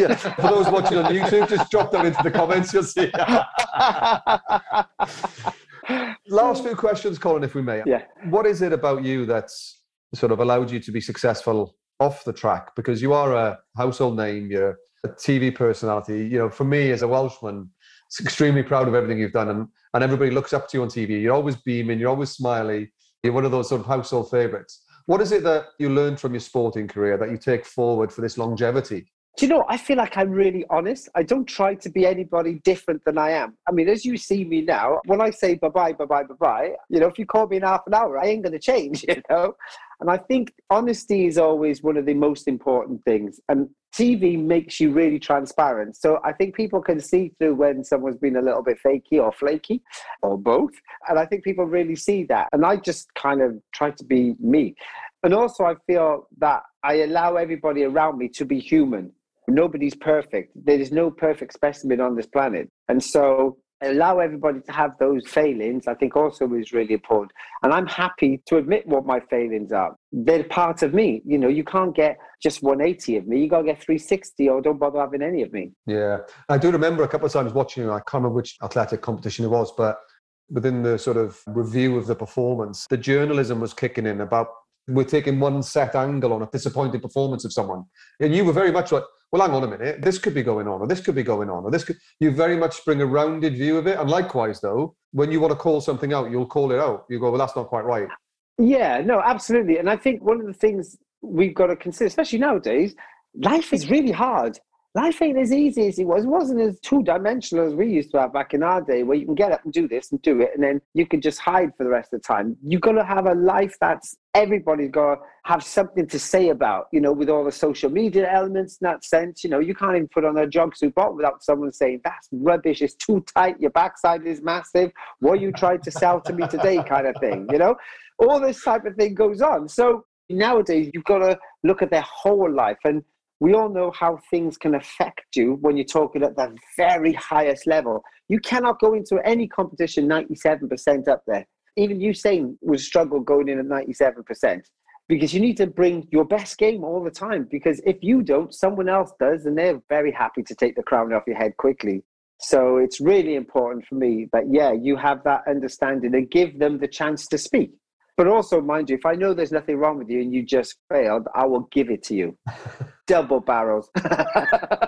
[LAUGHS] yeah. For those watching on YouTube, just drop them into the comments. You'll see. [LAUGHS] Last few questions, Colin, if we may. Yeah. What is it about you that's sort of allowed you to be successful off the track? Because you are a household name, you're a TV personality. You know, for me as a Welshman, it's extremely proud of everything you've done, and, and everybody looks up to you on TV. You're always beaming, you're always smiley. You're one of those sort of household favorites. What is it that you learned from your sporting career that you take forward for this longevity? Do you know, I feel like I'm really honest. I don't try to be anybody different than I am. I mean, as you see me now, when I say bye bye, bye bye, bye bye, you know, if you call me in half an hour, I ain't going to change, [LAUGHS] you know? And I think honesty is always one of the most important things. And TV makes you really transparent. So I think people can see through when someone's been a little bit fakey or flaky or both. And I think people really see that. And I just kind of try to be me. And also, I feel that I allow everybody around me to be human. Nobody's perfect. There is no perfect specimen on this planet. And so allow everybody to have those failings, I think also is really important. And I'm happy to admit what my failings are. They're part of me. You know, you can't get just 180 of me. You got to get 360 or don't bother having any of me. Yeah. I do remember a couple of times watching, I can't remember which athletic competition it was, but within the sort of review of the performance, the journalism was kicking in about we're taking one set angle on a disappointing performance of someone. And you were very much like, well, hang on a minute, this could be going on, or this could be going on, or this could. You very much bring a rounded view of it. And likewise, though, when you want to call something out, you'll call it out. You go, well, that's not quite right. Yeah, no, absolutely. And I think one of the things we've got to consider, especially nowadays, life is really hard life ain't as easy as it was. It wasn't as two dimensional as we used to have back in our day, where you can get up and do this and do it, and then you can just hide for the rest of the time. You've got to have a life that's everybody's got to have something to say about, you know, with all the social media elements in that sense. You know, you can't even put on a jumpsuit bottom without someone saying, that's rubbish, it's too tight, your backside is massive, what you tried to sell to me today, kind of thing, you know? All this type of thing goes on. So nowadays, you've got to look at their whole life. And we all know how things can affect you when you're talking at the very highest level. You cannot go into any competition 97% up there. Even Usain would struggle going in at 97% because you need to bring your best game all the time. Because if you don't, someone else does, and they're very happy to take the crown off your head quickly. So it's really important for me that, yeah, you have that understanding and give them the chance to speak. But also, mind you, if I know there's nothing wrong with you and you just failed, I will give it to you. [LAUGHS] Double barrels. [LAUGHS]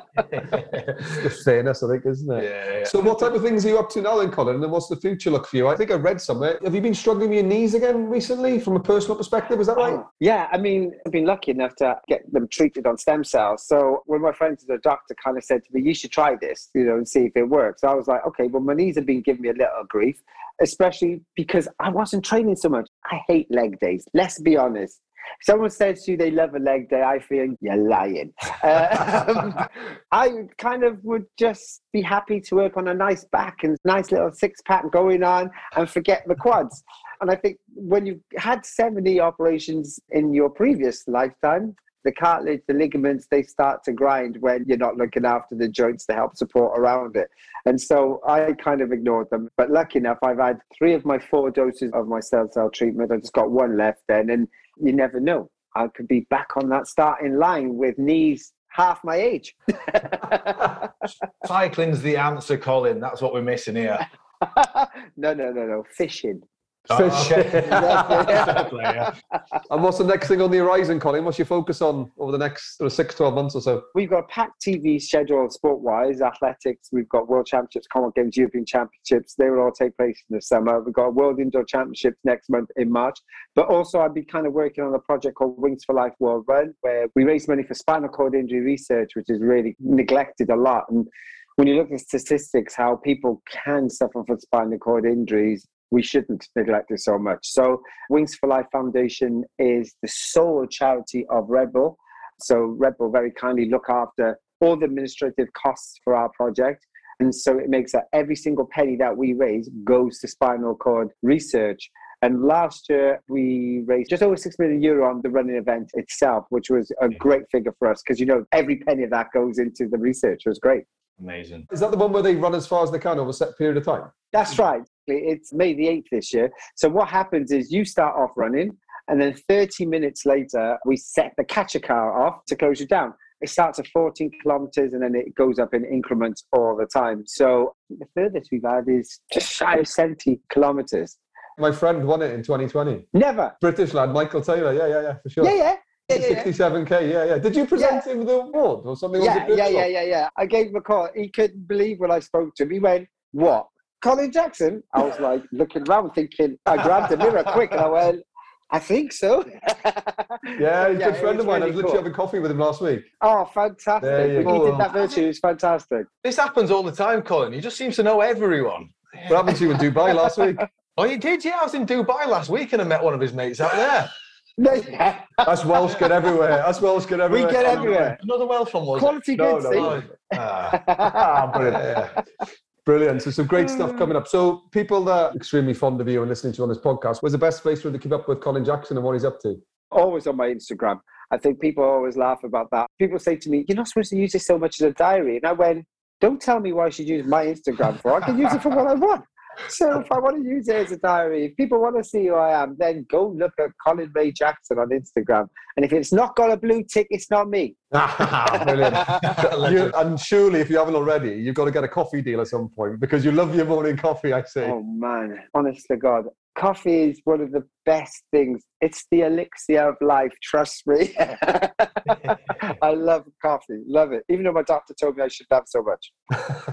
Just fairness, I think, isn't it? Yeah, yeah. So, what type of things are you up to now, then, Colin? And what's the future look for you? I think I read somewhere. Have you been struggling with your knees again recently, from a personal perspective? Is that right? Oh, yeah, I mean, I've been lucky enough to get them treated on stem cells. So when my friends the doctor kind of said to me, "You should try this, you know, and see if it works," I was like, "Okay." Well, my knees have been giving me a little grief, especially because I wasn't training so much. I hate leg days. Let's be honest. If someone says to you they love a leg day, I feel you're lying. Um, [LAUGHS] I kind of would just be happy to work on a nice back and nice little six pack going on and forget the quads. And I think when you've had 70 operations in your previous lifetime, the cartilage, the ligaments, they start to grind when you're not looking after the joints to help support around it. And so I kind of ignored them. But lucky enough, I've had three of my four doses of my cell cell treatment. I've just got one left then. And you never know. I could be back on that starting line with knees half my age. [LAUGHS] Cycling's the answer, Colin. That's what we're missing here. [LAUGHS] no, no, no, no. Fishing. Oh, Fish. [LAUGHS] Exactly, yeah. And what's the next thing on the horizon, Colin? What's your focus on over the next sort of six, 12 months or so? We've got a packed TV schedule sport wise, athletics. We've got World Championships, Commonwealth Games, European Championships. They will all take place in the summer. We've got World Indoor Championships next month in March. But also, I've been kind of working on a project called Wings for Life World Run, where we raise money for spinal cord injury research, which is really neglected a lot. And when you look at statistics, how people can suffer from spinal cord injuries, we shouldn't neglect it so much. So, Wings for Life Foundation is the sole charity of Red Bull. So, Red Bull very kindly look after all the administrative costs for our project. And so it makes that every single penny that we raise goes to spinal cord research. And last year we raised just over six million euro on the running event itself, which was a great figure for us because you know every penny of that goes into the research. It was great. Amazing. Is that the one where they run as far as they can over a set period of time? That's right. It's May the 8th this year. So what happens is you start off running, and then 30 minutes later, we set the catcher car off to close you down. It starts at 14 kilometers and then it goes up in increments all the time. So the furthest we've had is just shy of 70 kilometers. My friend won it in 2020. Never. British lad, Michael Taylor. Yeah, yeah, yeah, for sure. Yeah, yeah. Yeah, yeah, yeah. 67k. Yeah, yeah. Did you present him with the award or something? Yeah, yeah, yeah, yeah, yeah. I gave him a call. He couldn't believe when I spoke to him. He went, What? Colin Jackson? I was like looking around thinking, I grabbed a mirror quick and I went, I think so. [LAUGHS] Yeah, he's a good it friend of mine. I really was literally cool. having coffee with him last week. Oh, fantastic. There you When you go. did that virtue, it was fantastic. This happens all the time, Colin. He just seems to know everyone. What happened to you in Dubai last week? [LAUGHS] Oh, you did? Yeah, I was in Dubai last week and I met one of his mates out there. No, [LAUGHS] yeah. That's Welsh get everywhere. That's Welsh get everywhere. We get everywhere. Another Welsh one was it? Quality No, good, no, see? no. Ah, Ah, brilliant. Brilliant. So some great stuff mm. coming up. So people that are extremely fond of you and listening to you on this podcast, where's the best place for them to keep up with Colin Jackson and what he's up to? always on my Instagram. I think people always laugh about that. People say to me, You're not supposed to use this so much as a diary. And I went, Don't tell me why I should use my Instagram for. I can use it for what I want. So if I want to use it as a diary, if people want to see who I am, then go look at Colin Ray Jackson on Instagram. And if it's not got a blue tick, it's not me. [LAUGHS] Brilliant. [LAUGHS] You, and surely, if you haven't already, you've got to get a coffee deal at some point because you love your morning coffee, I see. Oh man, honest to God, coffee is one of the best things. It's the elixir of life. Trust me. [LAUGHS] I love coffee, love it. Even though my doctor told me I should have so much,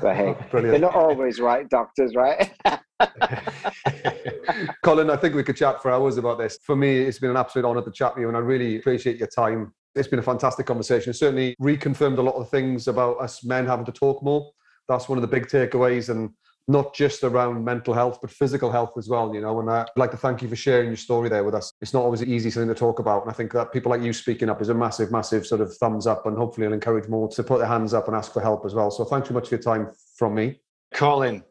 but hey, [LAUGHS] they're not always right, doctors, right? [LAUGHS] Colin, I think we could chat for hours about this. For me, it's been an absolute honour to chat with you, and I really appreciate your time. It's been a fantastic conversation. It certainly reconfirmed a lot of things about us men having to talk more. That's one of the big takeaways, and not just around mental health, but physical health as well. You know, and I'd like to thank you for sharing your story there with us. It's not always an easy thing to talk about, and I think that people like you speaking up is a massive, massive sort of thumbs up, and hopefully, it'll encourage more to put their hands up and ask for help as well. So, thanks so much for your time from me. Colin,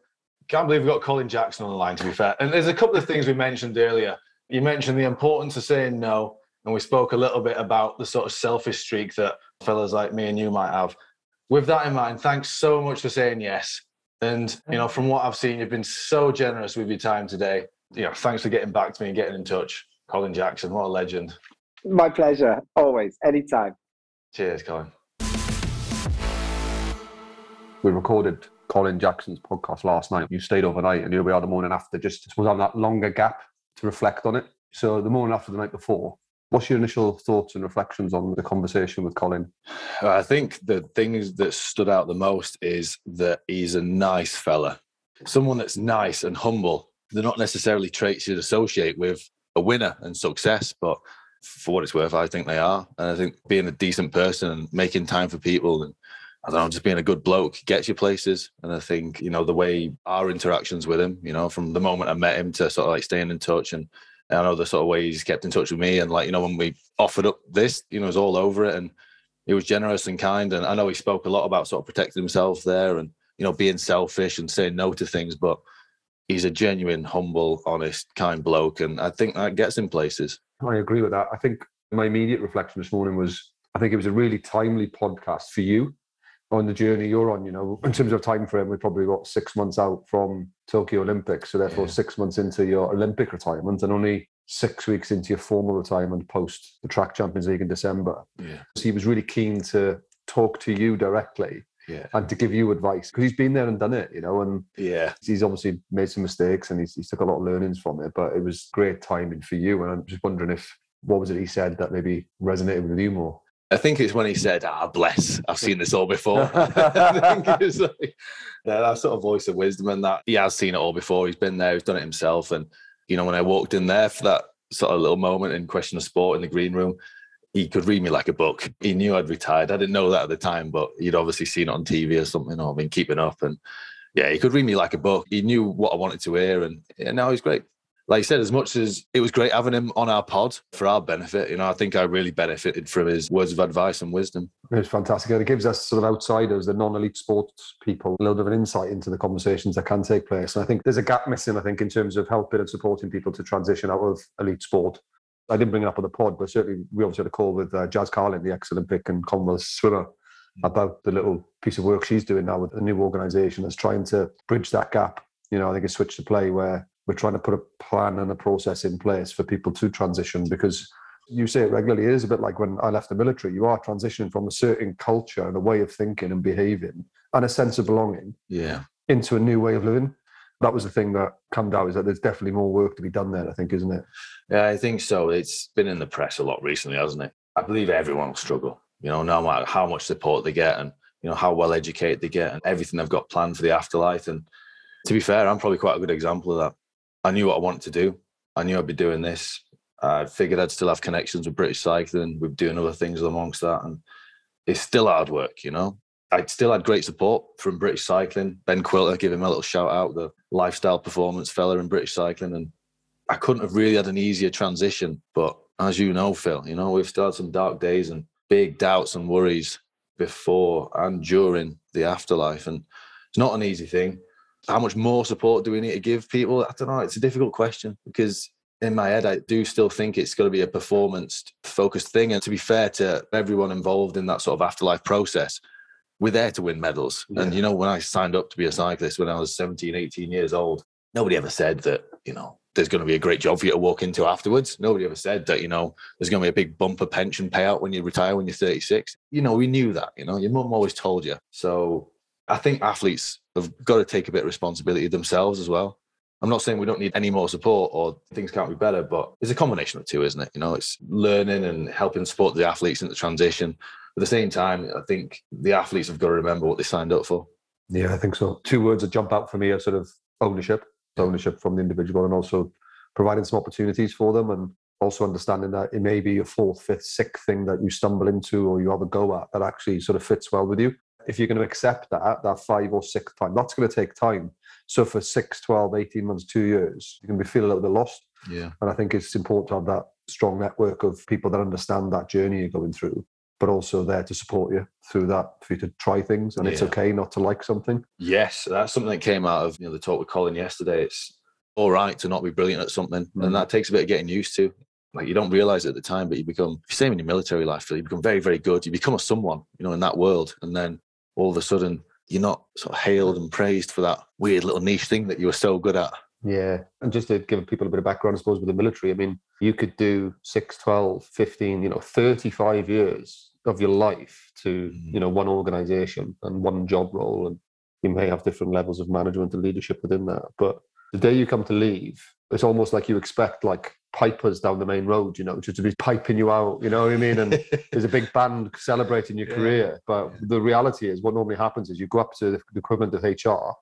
can't believe we've got Colin Jackson on the line, to be fair. And there's a couple of things we mentioned earlier. You mentioned the importance of saying no, and we spoke a little bit about the sort of selfish streak that fellas like me and you might have. With that in mind, thanks so much for saying yes. And, you know, from what I've seen, you've been so generous with your time today. You know, thanks for getting back to me and getting in touch. Colin Jackson, what a legend. My pleasure, always, anytime. Cheers, Colin. we recorded Colin Jackson's podcast last night. You stayed overnight, and here we are the morning after, just was on that longer gap to reflect on it. So the morning after the night before, What's your initial thoughts and reflections on the conversation with Colin? Uh, I think the things that stood out the most is that he's a nice fella, someone that's nice and humble. They're not necessarily traits you'd associate with a winner and success, but for what it's worth, I think they are. And I think being a decent person and making time for people and I don't know, just being a good bloke gets you places. And I think, you know, the way our interactions with him, you know, from the moment I met him to sort of like staying in touch and I know the sort of way he's kept in touch with me. And like, you know, when we offered up this, you know, was all over it and he was generous and kind. And I know he spoke a lot about sort of protecting himself there and, you know, being selfish and saying no to things, but he's a genuine, humble, honest, kind bloke. And I think that gets him places. I agree with that. I think my immediate reflection this morning was I think it was a really timely podcast for you on the journey you're on. You know, in terms of time frame, we're probably what six months out from Tokyo Olympics, so therefore yeah. six months into your Olympic retirement, and only six weeks into your formal retirement post the Track Champions League in December. Yeah. So he was really keen to talk to you directly. Yeah. And to give you advice because he's been there and done it, you know, and yeah, he's obviously made some mistakes and he's, he's took a lot of learnings from it. But it was great timing for you, and I'm just wondering if what was it he said that maybe resonated with you more? I think it's when he said, "Ah, bless, I've seen this all before." [LAUGHS] [LAUGHS] I think it's like, yeah, that sort of voice of wisdom, and that he has seen it all before. He's been there, he's done it himself, and you know, when I walked in there for that sort of little moment in question of sport in the green room, he could read me like a book. He knew I'd retired. I didn't know that at the time, but he'd obviously seen it on TV or something, or been keeping up, and yeah, he could read me like a book. He knew what I wanted to hear, and yeah, now he's great like I said, as much as it was great having him on our pod for our benefit, you know, I think I really benefited from his words of advice and wisdom. It was fantastic. And it gives us sort of outsiders, the non-elite sports people, a little bit of an insight into the conversations that can take place. And I think there's a gap missing, I think, in terms of helping and supporting people to transition out of elite sport. I didn't bring it up on the pod, but certainly we obviously had a call with uh, Jazz Carlin, the ex-Olympic and Commonwealth swimmer, about the little piece of work she's doing now with a new organisation that's trying to bridge that gap. You know, I think it's Switch the Play where we're trying to put a plan and a process in place for people to transition because you say it regularly it is a bit like when i left the military you are transitioning from a certain culture and a way of thinking and behaving and a sense of belonging yeah. into a new way of living. That was the thing that come out is that there's definitely more work to be done there i think isn't it? Yeah i think so. It's been in the press a lot recently hasn't it? I believe everyone will struggle you know no matter how much support they get and you know how well educated they get and everything they've got planned for the afterlife. And to be fair i'm probably quite a good example of that I knew what I wanted to do. I knew I'd be doing this. I figured I'd still have connections with British cycling. We're doing other things amongst that, and it's still hard work, you know. I still had great support from British cycling. Ben Quilter, give him a little shout out, the lifestyle performance fella in British cycling, and I couldn't have really had an easier transition. But as you know, Phil, you know we've still had some dark days and big doubts and worries before and during the afterlife, and it's not an easy thing how much more support do we need to give people? I don't know. It's a difficult question because in my head, I do still think it's got to be a performance focused thing. And to be fair to everyone involved in that sort of afterlife process, we're there to win medals. Yeah. And, you know, when I signed up to be a cyclist when I was 17, 18 years old, nobody ever said that, you know, there's going to be a great job for you to walk into afterwards. Nobody ever said that, you know, there's going to be a big bumper pension payout when you retire when you're 36. You know, we knew that, you know, your mum always told you. So I think athletes have got to take a bit of responsibility themselves as well. I'm not saying we don't need any more support or things can't be better, but it's a combination of two, isn't it? You know, it's learning and helping support the athletes in the transition. At the same time, I think the athletes have got to remember what they signed up for. Yeah, I think so. Two words that jump out for me are sort of ownership, ownership from the individual, and also providing some opportunities for them, and also understanding that it may be a fourth, fifth, sixth thing that you stumble into or you have a go at that actually sort of fits well with you if you're going to accept that, that five or six time, that's going to take time. So for six, 12, 18 months, two years, you can be feel a little bit lost. Yeah. And I think it's important to have that strong network of people that understand that journey you're going through, but also there to support you through that for you to try things. And yeah. it's okay not to like something. Yes. That's something that came out of you know the talk with Colin yesterday. It's all right to not be brilliant at something. Mm-hmm. And that takes a bit of getting used to like you don't realize it at the time, but you become same in your military life. You become very, very good. You become a someone, you know, in that world, and then all of a sudden you're not sort of hailed and praised for that weird little niche thing that you were so good at. Yeah. And just to give people a bit of background, I suppose, with the military, I mean, you could do 6, 12, 15, you know, 35 years of your life to, mm. you know, one organization and one job role. And you may have different levels of management and leadership within that. But the day you come to leave, it's almost like you expect like pipers down the main road, you know, just to be piping you out, you know what I mean? And [LAUGHS] there's a big band celebrating your Yeah. career. But the reality is, what normally happens is you go up to the equivalent of HR,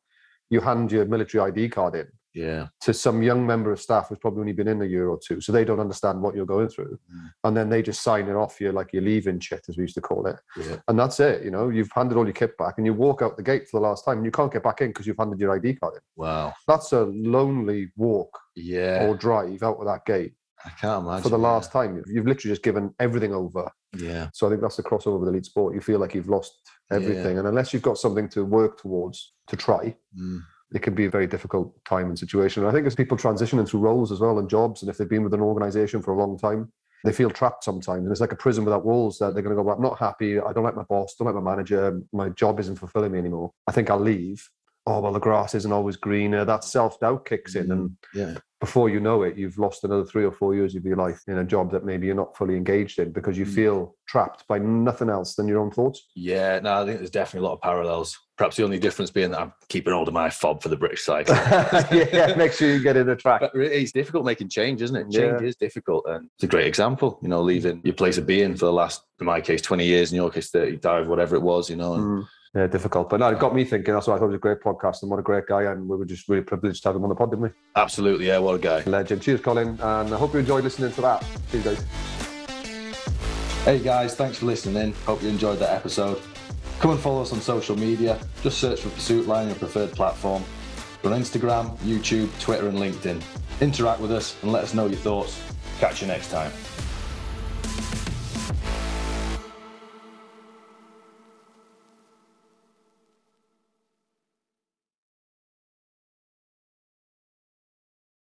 you hand your military ID card in yeah. to some young member of staff who's probably only been in a year or two, so they don't understand what you're going through, Mm. and then they just sign it off. You're like you're leaving shit, as we used to call it, Yeah. and that's it. You know, you've handed all your kit back, and you walk out the gate for the last time, and you can't get back in because you've handed your ID card in. Wow. That's a lonely walk Yeah. or drive out of that gate I can't imagine. for the yeah. last time. You've- literally just given everything over. Yeah. So I think that's the crossover with elite sport. You feel like you've lost everything, and unless you've got something to work towards to try, Mm. It can be a very difficult time and situation. And I think as people transition into roles as well and jobs, and if they've been with an organization for a long time, they feel trapped sometimes. And it's like a prison without walls that they're going to go, well, I'm not happy. I don't like my boss, don't like my manager. My job isn't fulfilling me anymore. I think I'll leave. Oh, well, the grass isn't always greener. That self doubt kicks in. Mm, and Yeah. Before you know it, you've lost another three or four years of your life in a job that maybe you're not fully engaged in because you Mm. feel trapped by nothing else than your own thoughts. Yeah, no, I think there's definitely a lot of parallels. Perhaps the only difference being that I'm keeping hold of my fob for the British cycle. [LAUGHS] yeah, make sure you get in the track. But it's difficult making change, isn't it? Yeah. Change is difficult, and it's a great example. You know, leaving your place of being for the last, in my case, twenty years, in your case, thirty-five, whatever it was. You know, and Mm. Yeah, difficult. But no, it got me thinking. That's why I thought it was a great podcast and what a great guy. And we were just really privileged to have him on the pod, didn't we? absolutely, yeah, what a guy. Legend. Cheers, Colin. And I hope you enjoyed listening to that. Cheers, guys. Hey guys, thanks for listening in. Hope you enjoyed that episode. Come and follow us on social media. Just search for Pursuit Line, your preferred platform. We're on Instagram, YouTube, Twitter, and LinkedIn. Interact with us and let us know your thoughts. Catch you next time.